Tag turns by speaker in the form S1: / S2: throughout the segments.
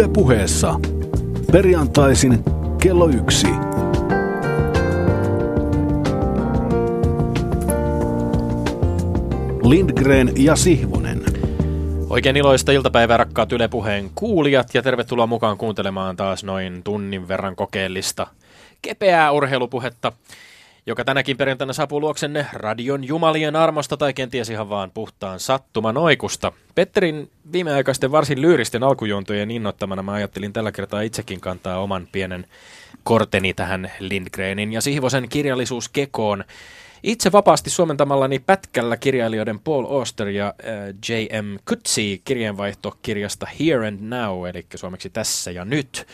S1: Yle puheessa. Perjantaisin kello yksi. Lindgren ja Sihvonen.
S2: Oikein iloista iltapäivää rakkaat Yle Puheen kuulijat ja tervetuloa mukaan kuuntelemaan taas noin tunnin verran kokeellista kepeää urheilupuhetta, joka tänäkin perjantaina saapuu luoksenne radion jumalien armosta tai kenties ihan vaan puhtaan sattumanoikusta. Petterin viimeaikaisten varsin lyyristen alkujuontojen innoittamana mä ajattelin tällä kertaa itsekin kantaa oman pienen korteni tähän Lindgrenin ja Sihvosen kirjallisuuskekoon. Itse vapaasti suomentamallani pätkällä kirjailijoiden Paul Auster ja äh, J.M. Kutsi kirjeenvaihtokirjasta Here and Now, eli suomeksi tässä ja nyt.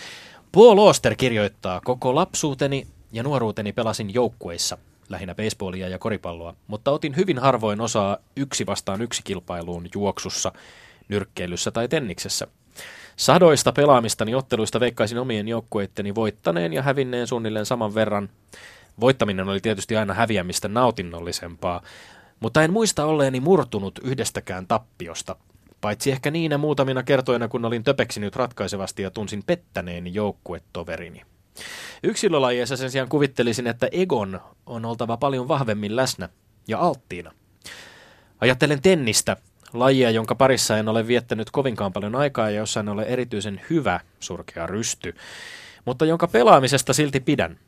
S2: Paul Auster kirjoittaa, koko lapsuuteni ja nuoruuteni pelasin joukkueissa, lähinnä baseballia ja koripalloa, mutta otin hyvin harvoin osaa yksi vastaan yksi kilpailuun juoksussa, nyrkkeilyssä tai tenniksessä. Sadoista pelaamistani otteluista veikkaisin omien joukkueitteni voittaneen ja hävinneen suunnilleen saman verran. Voittaminen oli tietysti aina häviämistä nautinnollisempaa, mutta en muista olleeni murtunut yhdestäkään tappiosta, paitsi ehkä niinä muutamina kertoina, kun olin töpeksinyt ratkaisevasti ja tunsin pettäneeni joukkuetoverini. Yksilölajeissa sen sijaan kuvittelisin, että egon on oltava paljon vahvemmin läsnä ja alttiina. Ajattelen tennistä, lajia, jonka parissa en ole viettänyt kovinkaan paljon aikaa ja jossa en ole erityisen hyvä surkea rysty, mutta jonka pelaamisesta silti pidän.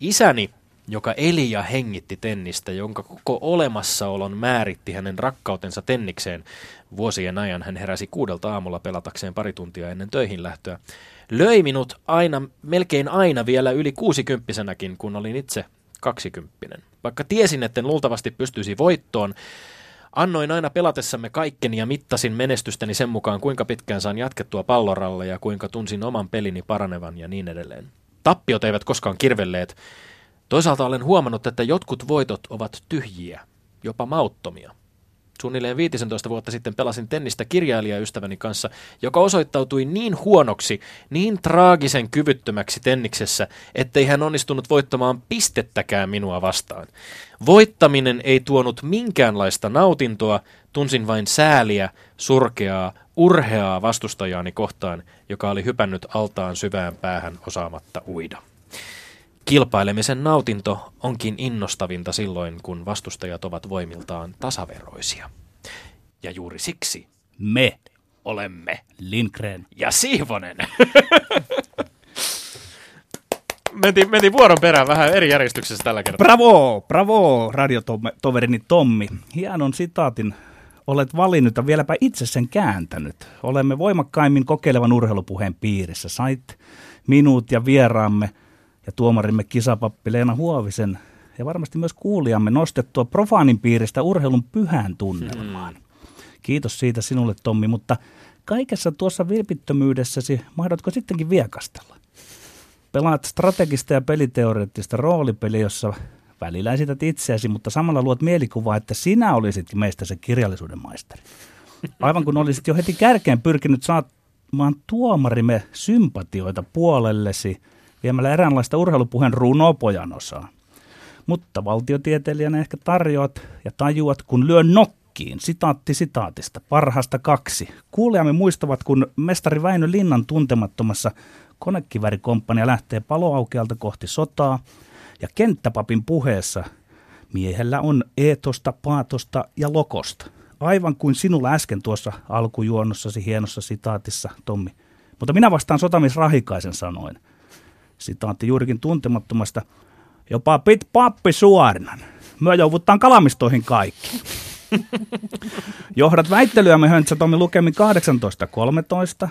S2: Isäni, joka eli ja hengitti tennistä, jonka koko olemassaolon määritti hänen rakkautensa tennikseen. Vuosien ajan hän heräsi kuudelta aamulla pelatakseen pari tuntia ennen töihin lähtöä löi minut aina, melkein aina vielä yli kuusikymppisenäkin, kun olin itse kaksikymppinen. Vaikka tiesin, etten luultavasti pystyisi voittoon, annoin aina pelatessamme kaikkeni ja mittasin menestystäni sen mukaan, kuinka pitkään saan jatkettua palloralle ja kuinka tunsin oman pelini paranevan ja niin edelleen. Tappiot eivät koskaan kirvelleet. Toisaalta olen huomannut, että jotkut voitot ovat tyhjiä, jopa mauttomia. Suunnilleen 15 vuotta sitten pelasin tennistä kirjailijaystäväni kanssa, joka osoittautui niin huonoksi, niin traagisen kyvyttömäksi tenniksessä, ettei hän onnistunut voittamaan pistettäkään minua vastaan. Voittaminen ei tuonut minkäänlaista nautintoa, tunsin vain sääliä, surkeaa, urheaa vastustajaani kohtaan, joka oli hypännyt altaan syvään päähän osaamatta uida. Kilpailemisen nautinto onkin innostavinta silloin, kun vastustajat ovat voimiltaan tasaveroisia. Ja juuri siksi
S3: me
S2: olemme
S3: Lindgren
S2: ja Siivonen. mentiin, mentiin vuoron perään vähän eri järjestyksessä tällä kertaa.
S3: Bravo, bravo, radiotoverini Tommi. Hienon sitaatin olet valinnut ja vieläpä itse sen kääntänyt. Olemme voimakkaimmin kokeilevan urheilupuheen piirissä. Sait minut ja vieraamme – ja tuomarimme kisapappi Leena Huovisen ja varmasti myös kuulijamme nostettua profaanin piiristä urheilun pyhään tunnelmaan. Hmm. Kiitos siitä sinulle Tommi, mutta kaikessa tuossa vilpittömyydessäsi mahdatko sittenkin viekastella? Pelaat strategista ja peliteoreettista roolipeliä, jossa välillä esität itseäsi, mutta samalla luot mielikuvaa, että sinä olisit meistä se kirjallisuuden maisteri. Aivan kun olisit jo heti kärkeen pyrkinyt saamaan tuomarimme sympatioita puolellesi – viemällä eräänlaista urheilupuheen runopojan osaa. Mutta valtiotieteilijänä ehkä tarjoat ja tajuat, kun lyö nokkiin, sitaatti sitaatista, parhaasta kaksi. Kuulijamme muistavat, kun mestari Väinö Linnan tuntemattomassa konekivärikomppania lähtee paloaukealta kohti sotaa, ja kenttäpapin puheessa miehellä on eetosta, paatosta ja lokosta. Aivan kuin sinulla äsken tuossa alkujuonnossasi hienossa sitaatissa, Tommi. Mutta minä vastaan sotamis Rahikaisen sanoin – Sitaatti juurikin tuntemattomasta. Jopa pit pappi suorinan. Myö jouvuttaan kalamistoihin kaikki. Johdat väittelyämme Höntsä Tommi lukemin 18.13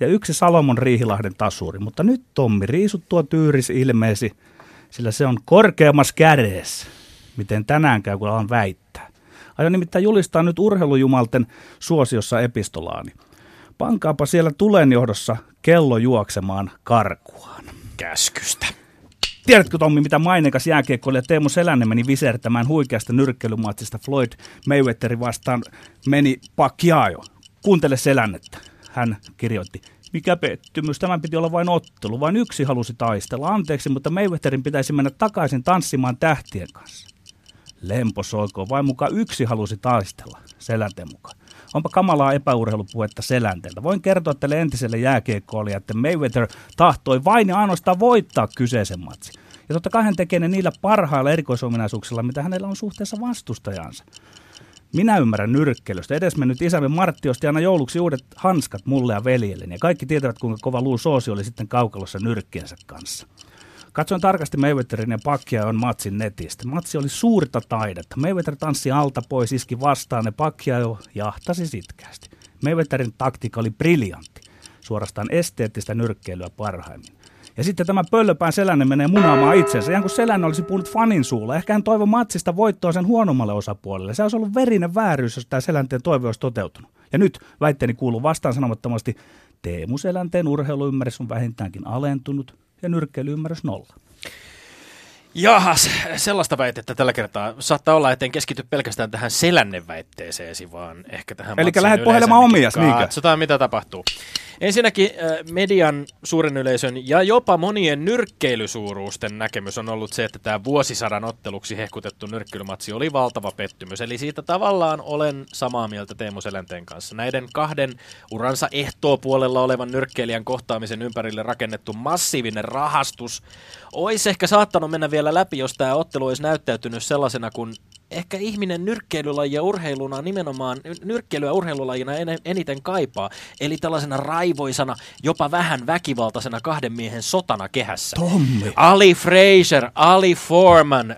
S3: ja yksi Salomon Riihilahden tasuri. Mutta nyt Tommi, riisut tuo tyyris ilmeesi, sillä se on korkeammas kädessä. Miten tänään käy, kun alan väittää. Aion nimittäin julistaa nyt urheilujumalten suosiossa epistolaani. Pankaapa siellä tulen johdossa kello juoksemaan karkuaan
S2: käskystä.
S3: Tiedätkö Tommi, mitä maineikas jääkiekkoilija Teemu Selänne meni visertämään huikeasta nyrkkeilymatsista Floyd Mayweatherin vastaan meni Pacquiao. Kuuntele Selännettä. Hän kirjoitti, mikä pettymys, tämän piti olla vain ottelu, vain yksi halusi taistella. Anteeksi, mutta Mayweatherin pitäisi mennä takaisin tanssimaan tähtien kanssa. Lempo soiko, vain mukaan yksi halusi taistella, Selänteen mukaan. Onpa kamalaa epäurheilupuhetta selänteeltä. Voin kertoa teille entiselle jääkiekkoilijalle, että Mayweather tahtoi vain ja ainoastaan voittaa kyseisen matsin. Ja totta kai hän tekee ne niillä parhailla erikoisominaisuuksilla, mitä hänellä on suhteessa vastustajansa. Minä ymmärrän nyrkkeilystä. Edesmennyt isämme Martti osti aina jouluksi uudet hanskat mulle ja veljelleni. Ja kaikki tietävät, kuinka kova Luu Soosi oli sitten kaukalossa nyrkkiensä kanssa. Katsoin tarkasti Mayweatherin ja Pacquiao on matsin netistä. Matsi oli suurta taidetta. Mayweather tanssi alta pois, iski vastaan ja Pacquiao jahtasi sitkeästi. Mayweatherin taktiikka oli briljantti. Suorastaan esteettistä nyrkkeilyä parhaimmin. Ja sitten tämä pöllöpään Selänne menee munaamaan itsensä. Ihan kuin Selänne olisi puhunut fanin suulla. Ehkä hän toivoi matsista voittoa sen huonommalle osapuolelle. Se olisi ollut verinen vääryys, jos tämä Selänteen toive olisi toteutunut. Ja nyt väitteeni kuuluu vastaan sanomattomasti, Teemu Selänteen urheiluymmärrys on vähintäänkin alentunut ja nyrkkeilyymmärrys nolla.
S2: Jahas, sellaista väitettä tällä kertaa. Saattaa olla, että en keskity pelkästään tähän selänne väitteeseesi, vaan ehkä tähän
S3: Eli lähdet puhelemaan omias, niinkö?
S2: Katsotaan, mitä tapahtuu. Ensinnäkin äh, median suuren yleisön ja jopa monien nyrkkeilysuuruusten näkemys on ollut se, että tämä vuosisadan otteluksi hehkutettu nyrkkeilymatsi oli valtava pettymys. Eli siitä tavallaan olen samaa mieltä Teemu Selänteen kanssa. Näiden kahden uransa ehtoopuolella olevan nyrkkeilijän kohtaamisen ympärille rakennettu massiivinen rahastus olisi ehkä saattanut mennä vielä läpi, jos tämä ottelu olisi näyttäytynyt sellaisena kuin ehkä ihminen nyrkkeilylaji ja urheiluna nimenomaan, nyrkkeilyä urheilulajina en, eniten kaipaa. Eli tällaisena raivoisana, jopa vähän väkivaltaisena kahden miehen sotana kehässä.
S3: Tommi.
S2: Ali Fraser, Ali Foreman, äh,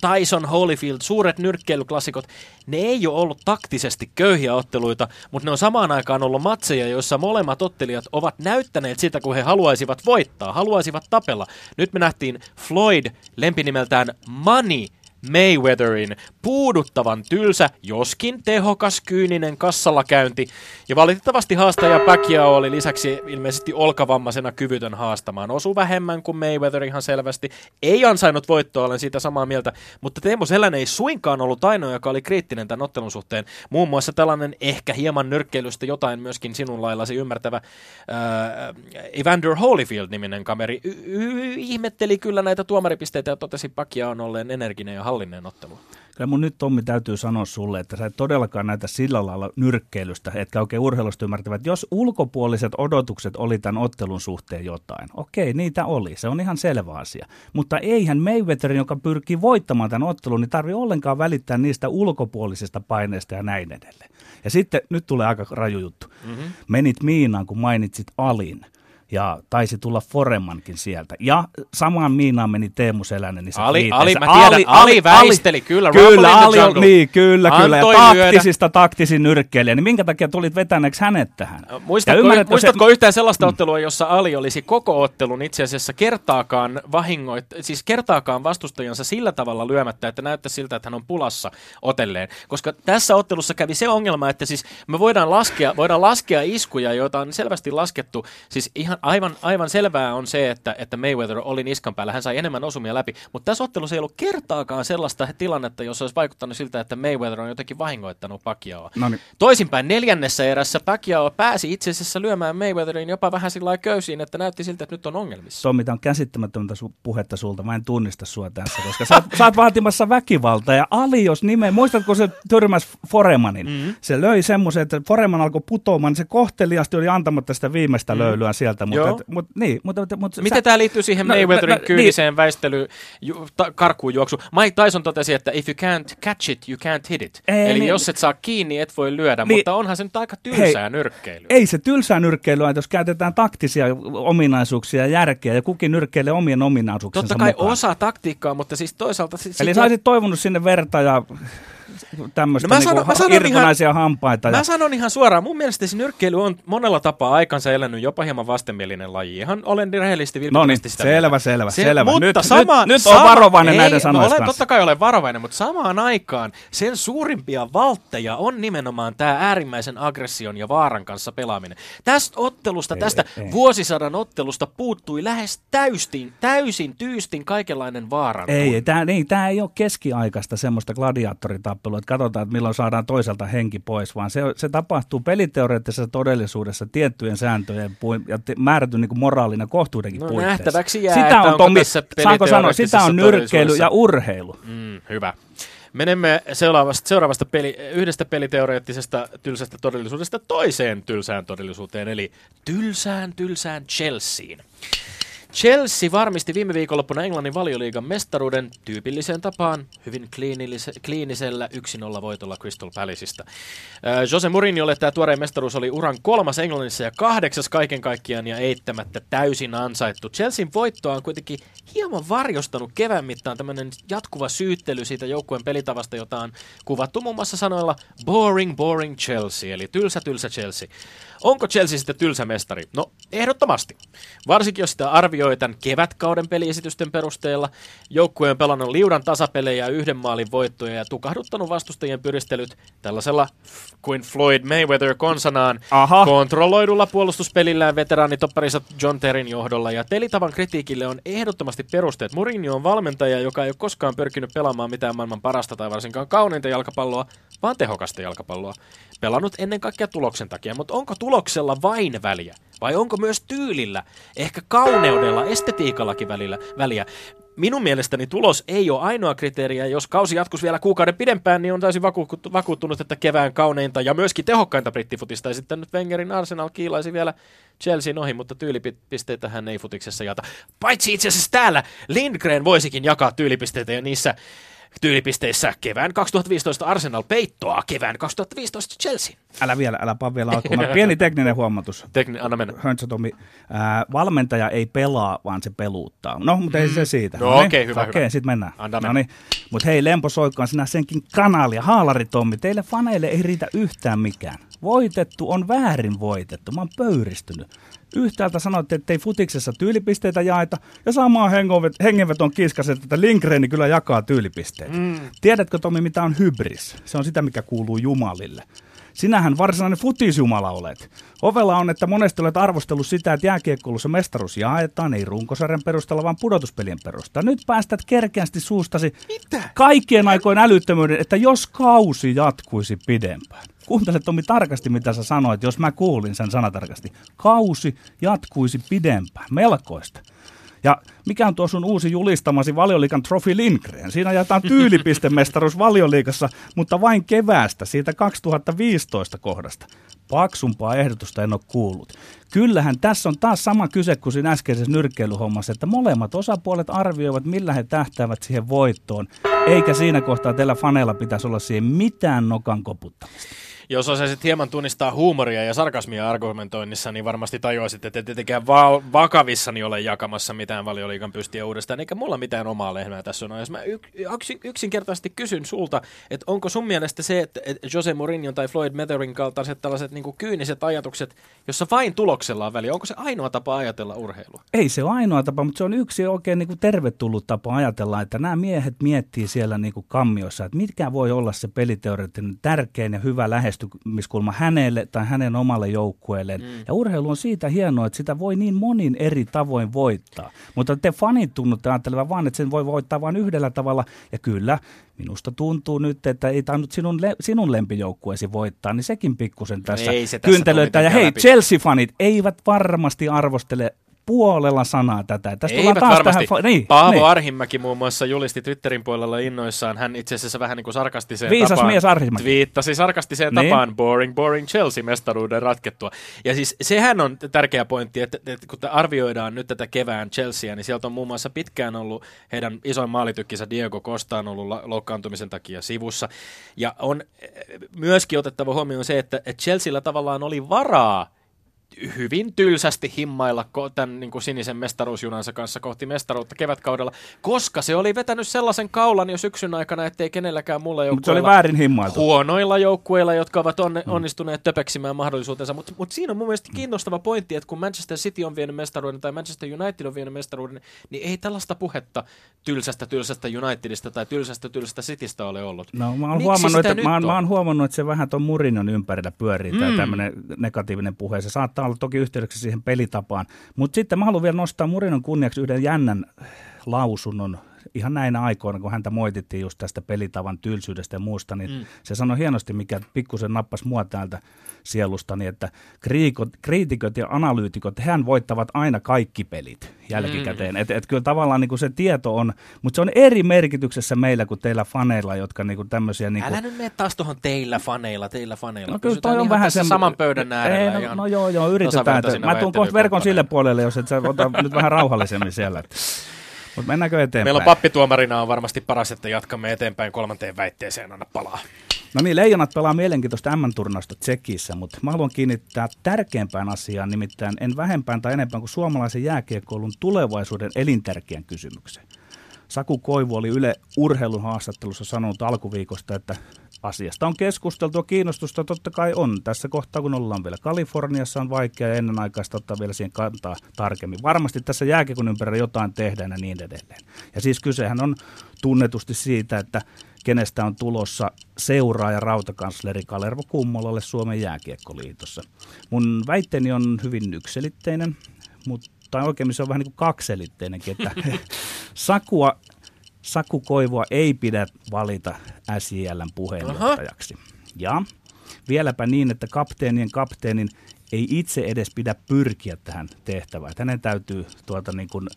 S2: Tyson Holyfield, suuret nyrkkeilyklassikot, ne ei ole ollut taktisesti köyhiä otteluita, mutta ne on samaan aikaan ollut matseja, joissa molemmat ottelijat ovat näyttäneet sitä, kun he haluaisivat voittaa, haluaisivat tapella. Nyt me nähtiin Floyd lempinimeltään Money Mayweatherin puuduttavan tylsä, joskin tehokas kyyninen kassalla käynti. Ja valitettavasti haastaja Pacquiao oli lisäksi ilmeisesti olkavammaisena kyvytön haastamaan. Osu vähemmän kuin Mayweather ihan selvästi. Ei ansainnut voittoa, olen siitä samaa mieltä. Mutta Teemu Selän ei suinkaan ollut ainoa, joka oli kriittinen tämän ottelun suhteen. Muun muassa tällainen ehkä hieman nyrkkeilystä jotain myöskin sinun laillasi ymmärtävä äh, Evander Holyfield-niminen kameri y- y- ihmetteli kyllä näitä tuomaripisteitä ja totesi Pacquiao olleen energinen ja hallinneen ottelu.
S3: Kyllä mun nyt Tommi täytyy sanoa sulle, että sä et todellakaan näitä sillä lailla nyrkkeilystä, etkä oikein urheilusta ymmärtävät. Jos ulkopuoliset odotukset oli tämän ottelun suhteen jotain, okei, niitä oli, se on ihan selvä asia. Mutta eihän Mayweatherin, joka pyrkii voittamaan tämän ottelun, niin tarvitse ollenkaan välittää niistä ulkopuolisista paineista ja näin edelleen. Ja sitten, nyt tulee aika raju juttu. Mm-hmm. Menit Miinaan, kun mainitsit Alin ja taisi tulla Foremankin sieltä. Ja samaan miinaan meni Teemu Selänen. Niin
S2: Ali, Ali, mä tiedän, Ali, Ali, Ali väisteli, kyllä.
S3: Kyllä, Ali, niin, kyllä, kyllä. Ja taktisista taktisin nyrkkeilijä. Niin minkä takia tulit vetäneeksi hänet tähän?
S2: Muistatko, muistatko se... yhtään sellaista ottelua, jossa Ali olisi koko ottelun itse asiassa kertaakaan vahingoit, siis kertaakaan vastustajansa sillä tavalla lyömättä, että näyttää siltä, että hän on pulassa otelleen. Koska tässä ottelussa kävi se ongelma, että siis me voidaan laskea, voidaan laskea iskuja, joita on selvästi laskettu, siis ihan aivan, aivan selvää on se, että, että Mayweather oli niskan päällä, hän sai enemmän osumia läpi, mutta tässä ottelussa ei ollut kertaakaan sellaista tilannetta, jossa olisi vaikuttanut siltä, että Mayweather on jotenkin vahingoittanut Pacquiaoa. No niin. Toisinpäin neljännessä erässä Pacquiao pääsi itse asiassa lyömään Mayweatherin jopa vähän sillä köysiin, että näytti siltä, että nyt on ongelmissa.
S3: Tommi, on käsittämätöntä su- puhetta sulta, mä en tunnista sua tässä, koska sä, sä oot vaatimassa väkivaltaa ja Ali, jos nime, muistatko se törmäsi Foremanin? Mm-hmm. Se löi semmoisen, että Foreman alkoi putoamaan, niin se kohteliasti oli antamatta sitä viimeistä mm-hmm. löylyä sieltä, mutta, et, mut, niin, mutta, mutta, mutta
S2: Miten sä... tämä liittyy siihen no, Mayweatherin no, no, kyyniseen niin. väistelyyn, ju, ta, karkuun juoksu? Mike Tyson totesi, että if you can't catch it, you can't hit it. Ei, Eli niin, jos et saa kiinni, et voi lyödä, niin, mutta onhan se nyt aika tylsää hei, nyrkkeilyä.
S3: Ei se tylsää nyrkkeilyä, jos käytetään taktisia ominaisuuksia ja järkeä, ja kukin nyrkkeilee omien ominaisuuksensa
S2: Totta kai
S3: mukaan.
S2: osa taktiikkaa, mutta siis toisaalta... Siis
S3: Eli sä olisit toivonut sinne verta ja tämmöistä no mä sanon, niin mä irtonaisia ihan, hampaita.
S2: Mä ja... sanon ihan suoraan, mun mielestä se nyrkkeily on monella tapaa aikansa elänyt jopa hieman vastenmielinen laji. Ihan olen rehellisesti vilpittömästi
S3: sitä. selvä, selvä, se, selvä.
S2: Mutta
S3: nyt,
S2: sama,
S3: nyt, nyt
S2: sama,
S3: on varovainen ei, näiden
S2: sanojen
S3: olen,
S2: Totta kai olen varovainen, mutta samaan aikaan sen suurimpia valtteja on nimenomaan tämä äärimmäisen aggression ja vaaran kanssa pelaaminen. Tästä ottelusta, ei, tästä ei, ei. vuosisadan ottelusta puuttui lähes täystin, täysin tyystin kaikenlainen vaaran.
S3: Ei, tämä ei, ei ole keskiaikaista semmoista gladiaattoritappelua, että katsotaan, että milloin saadaan toiselta henki pois, vaan se, se tapahtuu peliteoreettisessa todellisuudessa tiettyjen sääntöjen puin, ja te, määrätyn niin moraalina kohtuudenkin
S2: no,
S3: puitteissa.
S2: nähtäväksi jää,
S3: sitä on, Tommi, saanko sanoa, sitä on nyrkkeily ja urheilu.
S2: Mm, hyvä. Menemme seuraavasta, seuraavasta peli, yhdestä peliteoreettisesta tylsästä todellisuudesta toiseen tylsään todellisuuteen, eli tylsään tylsään Chelseaan. Chelsea varmisti viime viikonloppuna Englannin valioliigan mestaruuden tyypilliseen tapaan hyvin kliinisellä 1-0 voitolla Crystal Palaceista. Jose Mourinholle tämä tuore mestaruus oli uran kolmas Englannissa ja kahdeksas kaiken kaikkiaan ja eittämättä täysin ansaittu. Chelsean voittoa on kuitenkin hieman varjostanut kevään mittaan tämmöinen jatkuva syyttely siitä joukkueen pelitavasta, jota on kuvattu muun muassa sanoilla boring, boring Chelsea, eli tylsä, tylsä Chelsea. Onko Chelsea sitten tylsä mestari? No, ehdottomasti. Varsinkin jos sitä arvioi tämän kevätkauden peliesitysten perusteella. Joukkue on pelannut liudan tasapelejä ja yhden maalin voittoja ja tukahduttanut vastustajien pyristelyt tällaisella kuin Floyd Mayweather konsanaan Aha. kontrolloidulla puolustuspelillään veteraanitopparissa John Terrin johdolla. Ja pelitavan kritiikille on ehdottomasti perusteet. Mourinho on valmentaja, joka ei ole koskaan pyrkinyt pelaamaan mitään maailman parasta tai varsinkaan kauneinta jalkapalloa, vaan tehokasta jalkapalloa. Pelannut ennen kaikkea tuloksen takia, mutta onko tuloksella vain väliä? Vai onko myös tyylillä, ehkä kauneudella, estetiikallakin välillä, väliä? Minun mielestäni tulos ei ole ainoa kriteeri, ja jos kausi jatkuisi vielä kuukauden pidempään, niin on täysin vaku- vakuuttunut, että kevään kauneinta ja myöskin tehokkainta brittifutista, ja sitten nyt Wengerin Arsenal kiilaisi vielä Chelsea ohi, mutta tyylipisteitä hän ei futiksessa jata. Paitsi itse asiassa täällä Lindgren voisikin jakaa tyylipisteitä, ja niissä tyylipisteissä kevään 2015 Arsenal peittoa kevään 2015 Chelsea.
S3: Älä vielä, älä pan vielä alkuun. Pieni tekninen huomautus.
S2: Tekni, anna mennä.
S3: Höntsä Tomi, ää, valmentaja ei pelaa, vaan se peluuttaa. No, mutta ei se mm. siitä.
S2: No, okei, okay, hyvä,
S3: Okei, okay, sitten mennään. Anna no niin. Mutta hei, Lempo soikkaan sinä senkin kanalia. Haalari Tommi, teille faneille ei riitä yhtään mikään. Voitettu on väärin voitettu. Mä oon pöyristynyt. Yhtäältä sanoitte, että ei futiksessa tyylipisteitä jaeta, ja samaan hengenveton kiskaset, että Lindgreni kyllä jakaa tyylipisteitä. Mm. Tiedätkö Tomi, mitä on hybris? Se on sitä, mikä kuuluu Jumalille. Sinähän varsinainen futisjumala olet. Ovella on, että monesti olet arvostellut sitä, että jääkiekkoulussa mestaruus jaetaan, ei runkosarjan perusteella, vaan pudotuspelien perusteella. Nyt päästät kerkeästi suustasi Mitä? kaikkien aikojen älyttömyyden, että jos kausi jatkuisi pidempään. Kuuntele Tomi tarkasti, mitä sä sanoit, jos mä kuulin sen sanatarkasti. Kausi jatkuisi pidempään. Melkoista. Ja mikä on tuo sun uusi julistamasi valioliikan Trophy Lindgren? Siinä jaetaan tyylipistemestaruus valioliikassa, mutta vain keväästä, siitä 2015 kohdasta. Paksumpaa ehdotusta en ole kuullut. Kyllähän tässä on taas sama kyse kuin siinä äskeisessä nyrkkeilyhommassa, että molemmat osapuolet arvioivat, millä he tähtäävät siihen voittoon, eikä siinä kohtaa teillä faneilla pitäisi olla siihen mitään nokan koputtamista.
S2: Jos osaisit hieman tunnistaa huumoria ja sarkasmia argumentoinnissa, niin varmasti tajuaisit, että tietenkään va- vakavissani ole jakamassa mitään valioliikan pystiä uudestaan, eikä mulla mitään omaa lehmää tässä on. Jos mä yksin, yksinkertaisesti kysyn sulta, että onko sun mielestä se, että Jose Mourinho tai Floyd Metherin kaltaiset tällaiset niin kyyniset ajatukset, jossa vain tuloksella on väliä, onko se ainoa tapa ajatella urheilua?
S3: Ei se ole ainoa tapa, mutta se on yksi oikein niin tervetullut tapa ajatella, että nämä miehet miettii siellä niin kammiossa, että mitkä voi olla se peliteoreettinen tärkein ja hyvä lähes lähestymiskulma hänelle tai hänen omalle joukkueelleen. Mm. Ja urheilu on siitä hienoa, että sitä voi niin monin eri tavoin voittaa. Mutta te fanit tunnutte ajattelevan vaan, että sen voi voittaa vain yhdellä tavalla. Ja kyllä, minusta tuntuu nyt, että ei tainnut sinun, le- sinun lempijoukkueesi voittaa, niin sekin pikkusen tässä, ei se tässä kyntelöitä. Ja hei, Chelsea-fanit eivät varmasti arvostele puolella sanaa tätä.
S2: Tästä Eivät taas varmasti. Tähän, niin, Paavo niin. Arhimäki muun muassa julisti Twitterin puolella innoissaan. Hän itse asiassa vähän niin kuin sarkastiseen
S3: Viisas
S2: tapaan
S3: mies Arhimäki.
S2: twiittasi sarkastiseen niin. tapaan boring, boring Chelsea-mestaruuden ratkettua. Ja siis sehän on tärkeä pointti, että, että kun arvioidaan nyt tätä kevään Chelsea, niin sieltä on muun muassa pitkään ollut heidän isoin maalitykkinsä Diego Costa on ollut loukkaantumisen takia sivussa. Ja on eh, myöskin otettava huomioon se, että Chelsealla tavallaan oli varaa hyvin tylsästi himmailla tämän niin kuin sinisen mestaruusjunansa kanssa kohti mestaruutta kevätkaudella, koska se oli vetänyt sellaisen kaulan jo syksyn aikana, ettei kenelläkään mulla joukkueilla...
S3: se oli väärin himmailtu.
S2: Huonoilla joukkueilla, jotka ovat onne, mm. onnistuneet töpeksimään mahdollisuutensa. Mutta mut siinä on mun mielestä kiinnostava pointti, että kun Manchester City on vienyt mestaruuden tai Manchester United on vienyt mestaruuden, niin ei tällaista puhetta tylsästä tylsästä Unitedista tai tylsästä tylsästä Citystä ole ollut.
S3: No mä oon, huomannut, että, mä, oon, mä oon huomannut, että se vähän tuon Murinon ympärillä pyörii mm. tämä tämmöinen negatiivinen puhe. Se saattaa saattaa olla toki yhteydessä siihen pelitapaan. Mutta sitten mä haluan vielä nostaa Murinon kunniaksi yhden jännän lausunnon ihan näinä aikoina, kun häntä moitittiin just tästä pelitavan tylsyydestä ja muusta, niin mm. se sanoi hienosti, mikä pikkusen nappas mua täältä sielustani, että kriikot, kriitikot ja analyytikot, hän voittavat aina kaikki pelit jälkikäteen. Mm. Että et kyllä tavallaan niin kuin se tieto on, mutta se on eri merkityksessä meillä kuin teillä faneilla, jotka niin kuin tämmöisiä... Niin kuin...
S2: Älä nyt mene taas tuohon teillä faneilla, teillä faneilla.
S3: No kyllä toi on vähän sen...
S2: saman pöydän äärellä.
S3: Ei, no, no joo, joo, yritetään. Että, mä tuun kohta verkon sille puolelle, jos et sä ota nyt vähän rauhallisemmin siellä. Mutta mennäänkö eteenpäin?
S2: Meillä on pappituomarina on varmasti paras, että jatkamme eteenpäin kolmanteen väitteeseen, anna palaa.
S3: No niin, Leijonat pelaa mielenkiintoista M-turnausta Tsekissä, mutta mä haluan kiinnittää tärkeimpään asiaan, nimittäin en vähempään tai enempää kuin suomalaisen jääkiekkoilun tulevaisuuden elintärkeän kysymyksen. Saku Koivu oli Yle urheilun haastattelussa sanonut alkuviikosta, että asiasta on keskusteltu ja kiinnostusta totta kai on. Tässä kohtaa, kun ollaan vielä Kaliforniassa, on vaikea ja ennenaikaista ottaa vielä siihen kantaa tarkemmin. Varmasti tässä jääkiekon ympärillä jotain tehdään ja niin edelleen. Ja siis kysehän on tunnetusti siitä, että kenestä on tulossa seuraaja rautakansleri Kalervo Kummolalle Suomen jääkiekkoliitossa. Mun väitteeni on hyvin ykselitteinen, mutta tai oikein se on vähän niin kuin kakselitteinenkin, että Sakua, Saku Koivua ei pidä valita SJLn puheenjohtajaksi. Aha. Ja vieläpä niin, että kapteenien kapteenin ei itse edes pidä pyrkiä tähän tehtävään. Että hänen täytyy tuota niin kuin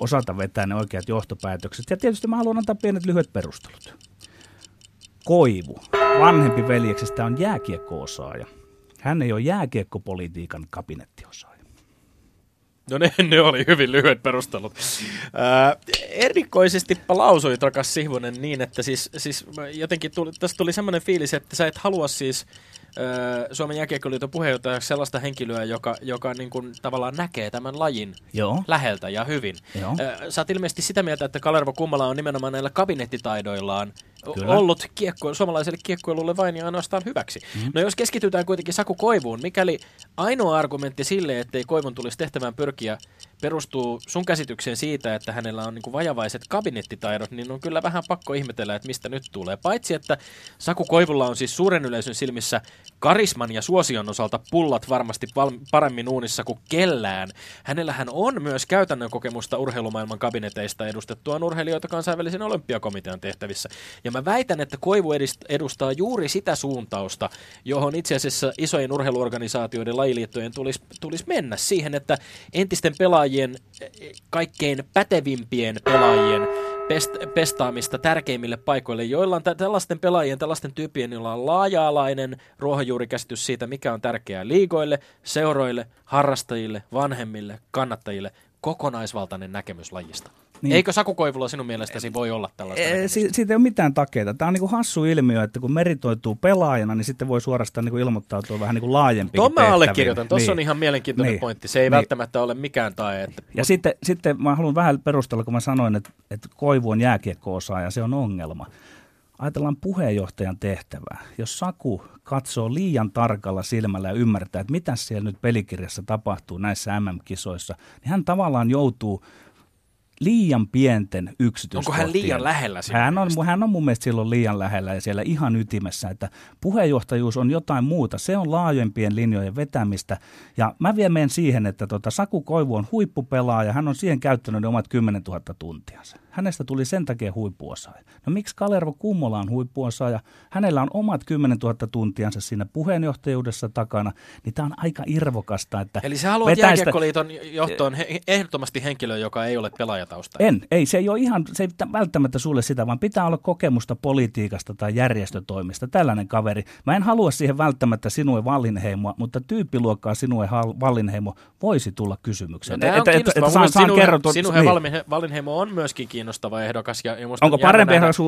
S3: osata vetää ne oikeat johtopäätökset. Ja tietysti mä haluan antaa pienet lyhyet perustelut. Koivu, vanhempi veljeksestä, on jääkiekko-osaaja. Hän ei ole jääkiekkopolitiikan kabinettiosaaja.
S2: No ne, ne oli hyvin lyhyet perustelut. Ää, erikoisesti lausuit, rakas Sihvonen, niin, että siis, siis jotenkin tuli, tästä tuli semmoinen fiilis, että sä et halua siis Suomen jääkiekkoliiton puheenjohtajaksi sellaista henkilöä, joka, joka niin kuin tavallaan näkee tämän lajin Joo. läheltä ja hyvin. Joo. Sä oot ilmeisesti sitä mieltä, että Kalervo Kummala on nimenomaan näillä kabinettitaidoillaan Kyllä. ollut kiekko, suomalaiselle kiekkoilulle vain ja ainoastaan hyväksi. Mm-hmm. No jos keskitytään kuitenkin Saku Koivuun, mikäli ainoa argumentti sille, ettei Koivun tulisi tehtävään pyrkiä, perustuu sun käsitykseen siitä, että hänellä on niin kuin vajavaiset kabinettitaidot, niin on kyllä vähän pakko ihmetellä, että mistä nyt tulee. Paitsi, että Saku Koivulla on siis suuren yleisön silmissä karisman ja suosion osalta pullat varmasti paremmin uunissa kuin kellään. Hänellähän on myös käytännön kokemusta urheilumaailman kabineteista edustettua urheilijoita kansainvälisen olympiakomitean tehtävissä. Ja mä väitän, että Koivu edustaa juuri sitä suuntausta, johon itse asiassa isojen urheiluorganisaatioiden lajiliittojen tulisi, tulisi mennä siihen, että entisten pelaajien, kaikkein pätevimpien pelaajien pest, pestaamista tärkeimmille paikoille, joilla on tä- tällaisten pelaajien, tällaisten tyyppien, joilla on laaja-alainen ruohonjuurikäsitys siitä, mikä on tärkeää liigoille, seuroille, harrastajille, vanhemmille, kannattajille, kokonaisvaltainen näkemys lajista. Niin. Eikö Saku Koivulla sinun mielestäsi voi olla tällaista?
S3: E, si- siitä ei ole mitään takeita. Tämä on niin hassu ilmiö, että kun meritoituu pelaajana, niin sitten voi suorastaan niin ilmoittautua vähän niin laajempi.
S2: Tuon mä allekirjoitan. Tuossa niin. on ihan mielenkiintoinen niin. pointti. Se ei niin. välttämättä ole mikään tae. Että...
S3: Ja Mut... sitten, sitten mä haluan vähän perustella, kun mä sanoin, että, että Koivu on jääkiekko-osaaja, se on ongelma. Ajatellaan puheenjohtajan tehtävää. Jos Saku katsoo liian tarkalla silmällä ja ymmärtää, että mitä siellä nyt pelikirjassa tapahtuu näissä MM-kisoissa, niin hän tavallaan joutuu liian pienten yksityiskohtien.
S2: Onko hän liian lähellä?
S3: Hän on, hän on mun mielestä silloin liian lähellä ja siellä ihan ytimessä, että puheenjohtajuus on jotain muuta. Se on laajempien linjojen vetämistä. Ja mä vielä menen siihen, että tota, Saku Koivu on huippupelaaja. Hän on siihen käyttänyt ne omat 10 000 tuntiansa. Hänestä tuli sen takia huippuosaaja. No miksi Kalervo Kummola on huippuosaaja? Hänellä on omat 10 000 tuntiansa siinä puheenjohtajuudessa takana. Niin tämä on aika irvokasta. Että
S2: Eli sä haluat Jääkiekkoliiton johtoon ehdottomasti henkilö, joka ei ole pelaajatausta.
S3: En, ei. Se ei ole ihan, se ei välttämättä sulle sitä, vaan pitää olla kokemusta politiikasta tai järjestötoimista. Tällainen kaveri. Mä en halua siihen välttämättä sinua Vallinheimoa, mutta tyyppiluokkaa sinua Vallinheimo voisi tulla kysymykseen.
S2: No, et, et, et, et, saan, saan kerrottua, sinun niin. Vallinheimo on myöskin kiinnostava ehdokas. Ja, ja
S3: Onko parempi ehdokas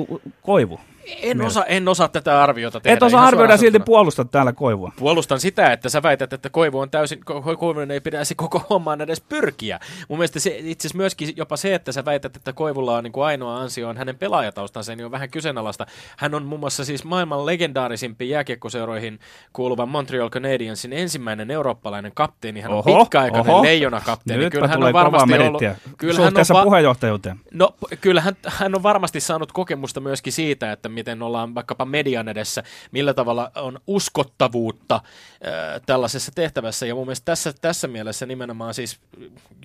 S3: Koivu?
S2: En osaa, en osaa tätä arviota tehdä.
S3: Et osaa arvioida silti puolustat täällä Koivua.
S2: Puolustan sitä, että sä väität, että Koivu on täysin, Koivun ei pitäisi koko hommaan edes pyrkiä. Mun mielestä se, itse asiassa myöskin jopa se, että sä väität, että Koivulla on niin kuin ainoa ansio on hänen pelaajataustansa, niin on vähän kyseenalaista. Hän on muun muassa siis maailman legendaarisimpiin jääkiekkoseuroihin kuuluvan Montreal Canadiensin ensimmäinen eurooppalainen kapteeni. Hän on oho, pitkäaikainen oho. leijona kapteeni.
S3: Kyllä hän on varmasti ollut... Kyllä hän on va- puheenjohtajuuteen.
S2: No kyllä hän, hän on varmasti saanut kokemusta myöskin siitä, että miten ollaan vaikkapa median edessä, millä tavalla on uskottavuutta äh, tällaisessa tehtävässä. Ja mun mielestä tässä, tässä mielessä nimenomaan siis